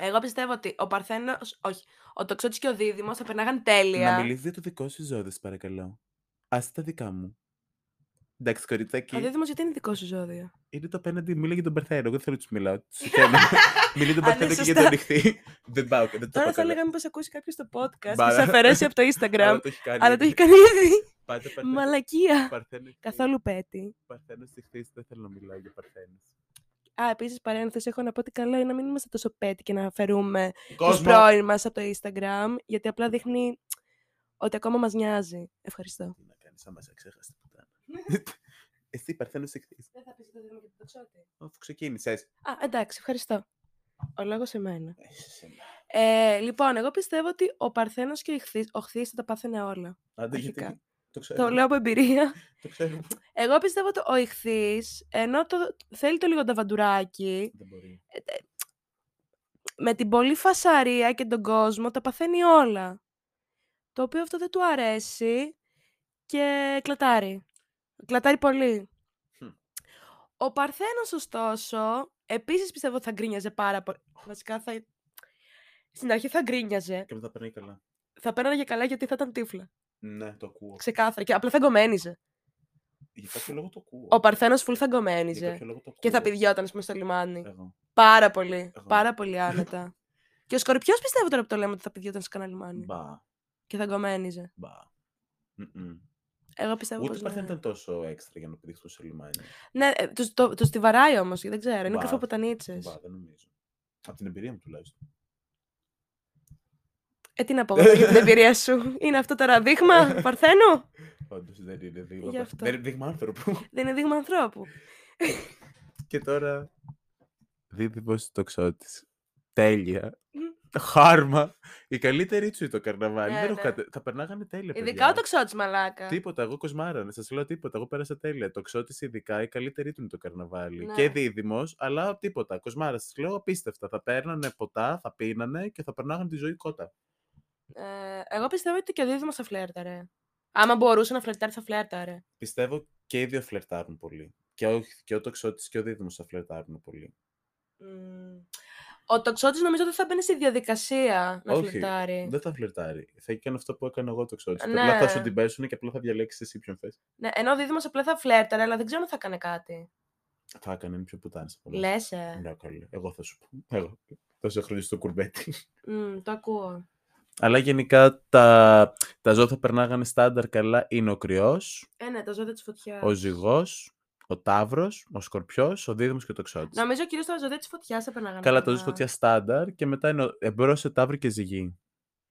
S1: Εγώ πιστεύω ότι ο Παρθένος. Όχι. Ο τοξότης και ο Δίδυμος θα περνάγαν τέλεια.
S2: Να μιλήσει για το δικό σου ζώδιο, σε παρακαλώ. Άσε τα δικά μου. Εντάξει, κοριτσάκι.
S1: Ο Δίδυμος γιατί είναι δικό σου ζώδιο;
S2: Είναι το απέναντι, μίλα για τον Παρθένο. Εγώ δεν θέλω να τους μιλάω. Τους συγχαίρω. Μιλεί τον
S1: Α, ναι,
S2: Παρθένο και για
S1: σωστά.
S2: τον νυχτή. δεν πάω, δεν το
S1: Τώρα
S2: πάω
S1: θα
S2: καλά.
S1: λέγαμε πως ακούσει κάποιος το podcast και
S2: Μπάρα.
S1: σε αφαιρέσει από το
S2: Αλλά
S1: Instagram.
S2: το έχει κάνει.
S1: Αλλά το
S2: ήδη.
S1: έχει κάνει ήδη.
S2: Πάτε Παρθένο.
S1: Μαλακία.
S2: Παρθένο ηχθής.
S1: Καθόλου πέτη.
S2: Παρθένος ηχθής, δεν θέλω να μιλάω για Παρθένους.
S1: Α, επίσης παρένθεση, έχω να πω ότι καλό είναι να μην είμαστε τόσο πέτη και να αφαιρούμε τους
S2: Κόσμο!
S1: πρώην μας από το Instagram, γιατί απλά δείχνει ότι ακόμα μας νοιάζει. Ευχαριστώ.
S2: Τι να κάνεις, άμα σε ξέχασε την πουτάνα. Εσύ Παρθένος ηχθής.
S1: Δεν θα πεις το δίνω και το τοξότη.
S2: Αφού ξεκίνησες.
S1: Α, εντάξει, ευχαριστώ. Ο λόγος σε μένα.
S2: Ε, σε μένα.
S1: Ε, λοιπόν, εγώ πιστεύω ότι ο Παρθένος και ο Ιχθύς, ο Χθής θα τα πάθαινε όλα.
S2: Άντε,
S1: Αρχικά.
S2: γιατί. Το ξέρω.
S1: Το λέω από εμπειρία.
S2: Το ξέρω.
S1: Εγώ πιστεύω ότι ο Ιχθύς, ενώ το, θέλει το λίγο ταβαντουράκι,
S2: Δεν μπορεί.
S1: με την πολλή φασαρία και τον κόσμο τα παθαίνει όλα. Το οποίο αυτό δεν του αρέσει και κλατάρει. Κλατάρει πολύ.
S2: Χμ.
S1: Ο Παρθένος, ωστόσο, επίσης πιστεύω ότι θα γκρίνιαζε πάρα πολύ. Βασικά θα... Στην αρχή θα γκρίνιαζε.
S2: Και μετά περνάει καλά.
S1: Θα πέραναγε καλά γιατί θα ήταν τύφλα.
S2: Ναι, το ακούω.
S1: Ξεκάθαρα. Και απλά θα γκομένιζε.
S2: Για κάποιο λόγο το ακούω.
S1: Ο Παρθένος φουλ θα
S2: Για
S1: γκομένιζε.
S2: κάποιο λόγο το ακούω.
S1: Και θα πηδιόταν, ας πούμε, στο λιμάνι.
S2: Εγώ.
S1: Πάρα πολύ.
S2: Εγώ.
S1: Πάρα πολύ άνετα. και ο Σκορπιός πιστεύω τώρα που το λέμε ότι θα πηδιόταν σε κανένα λιμάνι.
S2: Μπα.
S1: Και θα γκομένιζε.
S2: Μπα. Μμμ.
S1: Εγώ πιστεύω
S2: Ούτε
S1: πως
S2: Παρθένος
S1: ναι.
S2: ήταν τόσο έξτρα για να πηδήχτω σε λιμάνι.
S1: Ναι, ε, τους, το, τους τη βαράει όμως, δεν ξέρω. Είναι
S2: Μπα.
S1: κρυφοποτανίτσες.
S2: Μπα, δεν νομίζω. Από την εμπειρία μου τουλάχιστον.
S1: Ε, τι να πω εγώ για την εμπειρία σου. Είναι αυτό τώρα δείγμα Παρθένου;
S2: Όντως δεν είναι δείγμα.
S1: Γι'
S2: Παρθένου.
S1: αυτό.
S2: Δεν είναι δείγμα άνθρωπου.
S1: Δεν είναι δείγμα ανθρώπου.
S2: Και τώρα. Δίδυμος τοξότης. Τέλεια. Χάρμα. Η καλύτερη του το καρναβάλι.
S1: Ναι,
S2: Δεν έχω
S1: ναι.
S2: κάτι- Θα περνάγανε τέλεια.
S1: Ειδικά
S2: παιδιά.
S1: ο τοξότη μαλάκα.
S2: Τίποτα, εγώ κοσμάρανε. Σας λέω τίποτα. Εγώ πέρασα τέλεια. Το ξώτη ειδικά η καλύτερη του είναι το καρναβάλι.
S1: Ναι.
S2: Και δίδυμος, αλλά τίποτα. Κοσμάρα. Σας λέω απίστευτα. Θα παίρνανε ποτά, θα πίνανε και θα περνάγανε τη ζωή κότα.
S1: Ε, εγώ πιστεύω ότι και ο Δίδυμος θα φλέρταρε. Άμα μπορούσε να φλερτάρει, θα φλέρταρε.
S2: Πιστεύω και οι δύο φλερτάρουν πολύ. Και ο, και ο τοξότης και ο δίδυμος θα φλερτάρουν πολύ.
S1: Μμμ. Ο τοξότης νομίζω δεν θα μπαίνει στη διαδικασία να
S2: Όχι,
S1: φλερτάρει.
S2: Δεν θα φλερτάρει. Θα έκανε αυτό που έκανε εγώ το ξώτη.
S1: Ναι.
S2: Απλά θα σου την πέσουν και απλά θα διαλέξεις εσύ ποιον θες.
S1: Ναι, ενώ ο Δίδυμος απλά θα φλέρταρε, αλλά δεν ξέρω αν θα έκανε κάτι.
S2: Θα έκανε είναι πιο πουτάνε από εμάς.
S1: Λες, ε.
S2: Ναι, καλή. Εγώ θα σου πω. Εγώ. Τόσα χρόνια στο κουρμπέτι.
S1: Μμ, το ακούω.
S2: Αλλά γενικά τα, τα ζώα θα περνάγανε στάνταρ καλά. Είναι ο κρυός,
S1: Ε, ναι, τα ζώδια της φωτιάς.
S2: ο ζυγός, ο τάβρος, ο σκορπιός, ο δίδυμος και το ξώτης.
S1: Νομίζω κυρίως τα ζώδια της φωτιάς θα περνάγανε.
S2: Καλά, το ζώο φωτιάς στάνταρ και μετά είναι ο- εμπρός σε τάβρη και ζυγή.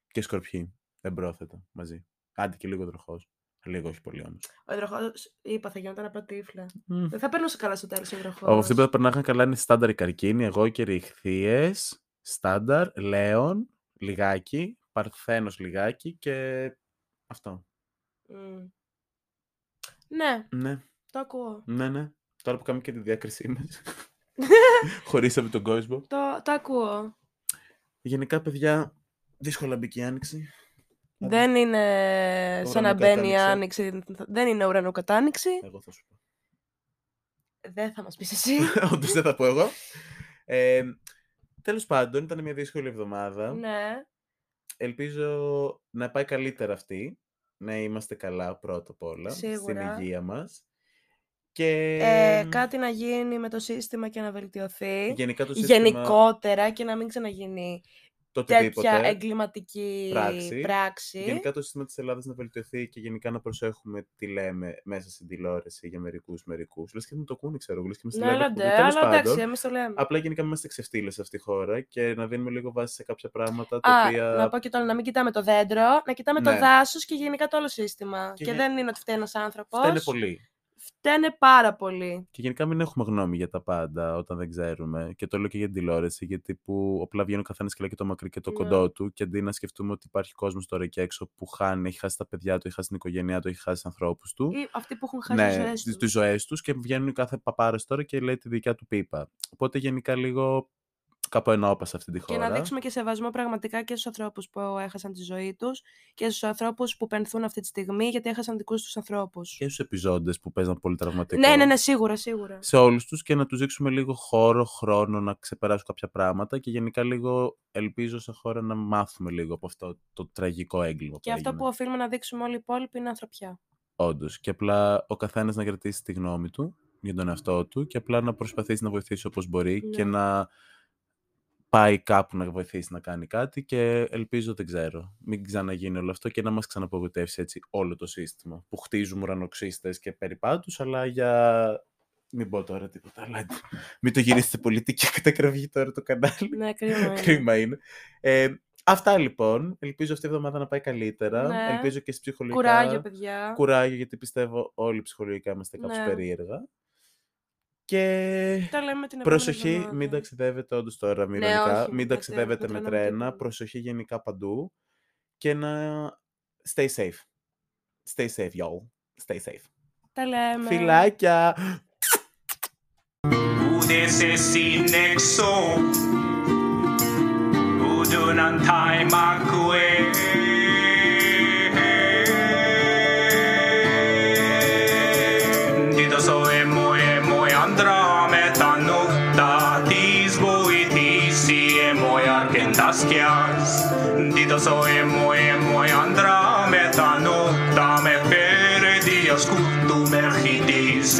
S2: Και σκορπιοί. Εμπρόθετα μαζί. Άντε και λίγο τροχός. Λίγο, όχι πολύ όμως.
S1: Ο υδροχό, είπα, θα γινόταν απλά τύφλα.
S2: Μμ.
S1: Δεν θα περνούσε καλά στο τέλος ο υδροχό.
S2: Από αυτοί που θα περνάγανε καλά είναι στάνταρ οι καρκίνοι, εγώ και οι ηχθείες, στάνταρ, λέον, λιγάκι, παρθένος λιγάκι και αυτό.
S1: Ναι,
S2: Ναι,
S1: το ακούω.
S2: ναι, ναι. Τώρα που κάνουμε και τη διάκρισή μας. Χωρίσαμε τον κόσμο.
S1: Το, το ακούω.
S2: Γενικά, παιδιά, δύσκολα μπήκε η άνοιξη.
S1: Δεν είναι σαν να μπαίνει η
S2: Ουρανοκατάνοιξη.
S1: άνοιξη. Δεν είναι ουρανοκατάνοιξη.
S2: Εγώ θα σου πω.
S1: Δεν θα μας πεις εσύ.
S2: Όντως δεν θα πω εγώ. Ε, τέλος πάντων, ήταν μια δύσκολη εβδομάδα.
S1: ναι.
S2: Ελπίζω να πάει καλύτερα αυτή. Να είμαστε καλά πρώτα απ' όλα.
S1: Σίγουρα.
S2: Στην υγεία μας. Και
S1: Ε, κάτι να γίνει με το σύστημα και να βελτιωθεί.
S2: γενικά το σύστημα,
S1: Γενικότερα και να μην ξαναγίνει
S2: το
S1: τέτοια
S2: οτιδήποτε.
S1: εγκληματική
S2: πράξη.
S1: πράξη.
S2: Γενικά το σύστημα της Ελλάδας να βελτιωθεί και γενικά να προσέχουμε τι λέμε μέσα στην τηλεόραση για μερικούς μερικούς. Λες και μου το ακούνε, ξέρω εγώ. Λες και μας τη
S1: Ναι,
S2: λέμε
S1: αλλά
S2: εκπομπή.
S1: ντε,
S2: Τέλος
S1: αλλά εντάξει,
S2: πάντων,
S1: εμείς το λέμε.
S2: Απλά γενικά μην είμαστε ξεφτύλες σε αυτή τη χώρα και να δίνουμε λίγο βάση σε κάποια πράγματα τα
S1: Α,
S2: οποία...
S1: να πω και τώρα να μην κοιτάμε το δέντρο, να κοιτάμε
S2: Ναι.
S1: το δάσος και γενικά το όλο σύστημα.
S2: Και
S1: Και,
S2: γε-
S1: δεν είναι ότι φταίει ένας άνθρωπος.
S2: Φταίνε πολύ.
S1: Φταίνε πάρα πολύ.
S2: Και γενικά μην έχουμε γνώμη για τα πάντα όταν δεν ξέρουμε. Και το λέω και για την τηλεόραση, γιατί που απλά βγαίνει ο καθένας και λέει και το μακρύ και το
S1: Ναι.
S2: κοντό του. Και αντί να σκεφτούμε ότι υπάρχει κόσμος τώρα εκεί έξω που χάνει, έχει χάσει τα παιδιά του, έχει χάσει την οικογένειά του, έχει χάσει τους ανθρώπους του.
S1: Ή αυτοί που έχουν χάσει
S2: Ναι,
S1: τις ζωές
S2: τις-
S1: τους.
S2: τις ζωές τους και βγαίνουν κάθε παπάρα τώρα και λέει τη δικιά του πίπα. Οπότε γενικά λίγο κάπου ενώπα σε αυτή τη
S1: Και
S2: χώρα.
S1: να δείξουμε και σεβασμό πραγματικά και στους ανθρώπους που έχασαν τη ζωή τους και στους ανθρώπους που πενθούν αυτή τη στιγμή γιατί έχασαν δικούς τους ανθρώπους.
S2: Και στους επιζώντες που παίζαν πολύ τραυματικό.
S1: Ναι, ναι, ναι, σίγουρα, σίγουρα.
S2: σε όλους τους και να τους δείξουμε λίγο χώρο, χρόνο να ξεπεράσουν κάποια πράγματα και γενικά λίγο ελπίζω σε χώρα να μάθουμε λίγο από αυτό το τραγικό έγκλημα
S1: Και
S2: που
S1: αυτό
S2: έγινε.
S1: που οφείλουμε να δείξουμε όλοι οι υπόλοιποι είναι ανθρωπιά.
S2: Όντως. Και απλά ο καθένας να κρατήσει τη γνώμη του για τον εαυτό του και απλά να προσπαθήσει να βοηθήσει όπως μπορεί και
S1: Ναι.
S2: να πάει κάπου να βοηθήσει να κάνει κάτι και ελπίζω, δεν ξέρω, μην ξαναγίνει όλο αυτό και να μας ξαναπογοητεύσει έτσι όλο το σύστημα που χτίζουμε ουρανοξύστες και περιπάτους, αλλά για... Μην πω τώρα τίποτα, αλλά μην το γυρίσετε πολιτική κατακραυγή τώρα το κανάλι.
S1: Ναι, κρίμα είναι.
S2: Κρίμα είναι. Ε, αυτά λοιπόν. Ελπίζω αυτή η εβδομάδα να πάει καλύτερα.
S1: Ναι.
S2: Ελπίζω και στις ψυχολογικά.
S1: Κουράγιο, παιδιά.
S2: Κουράγιο, γιατί πιστεύω όλοι ψυχολογικά είμαστε κάπως
S1: Ναι.
S2: περίεργα. Και
S1: Τα λέμε την επόμενη
S2: προσοχή,
S1: εβδομάδα.
S2: μην ταξιδεύετε όντως τώρα, μην,
S1: Ναι,
S2: ηρωνικά.
S1: όχι,
S2: μην
S1: μην
S2: ταξιδεύετε
S1: ταξιδεύετε
S2: με
S1: με τρένα, με
S2: τρένα.
S1: τίποτα.
S2: Προσοχή γενικά παντού. Και να stay safe. Stay safe, y'all. Stay safe.
S1: Τα λέμε.
S2: Φιλάκια!
S4: Udese sinexo Udunan taimakue Dito perdidos oemo emo andra metano, dame per dios, tu mergidis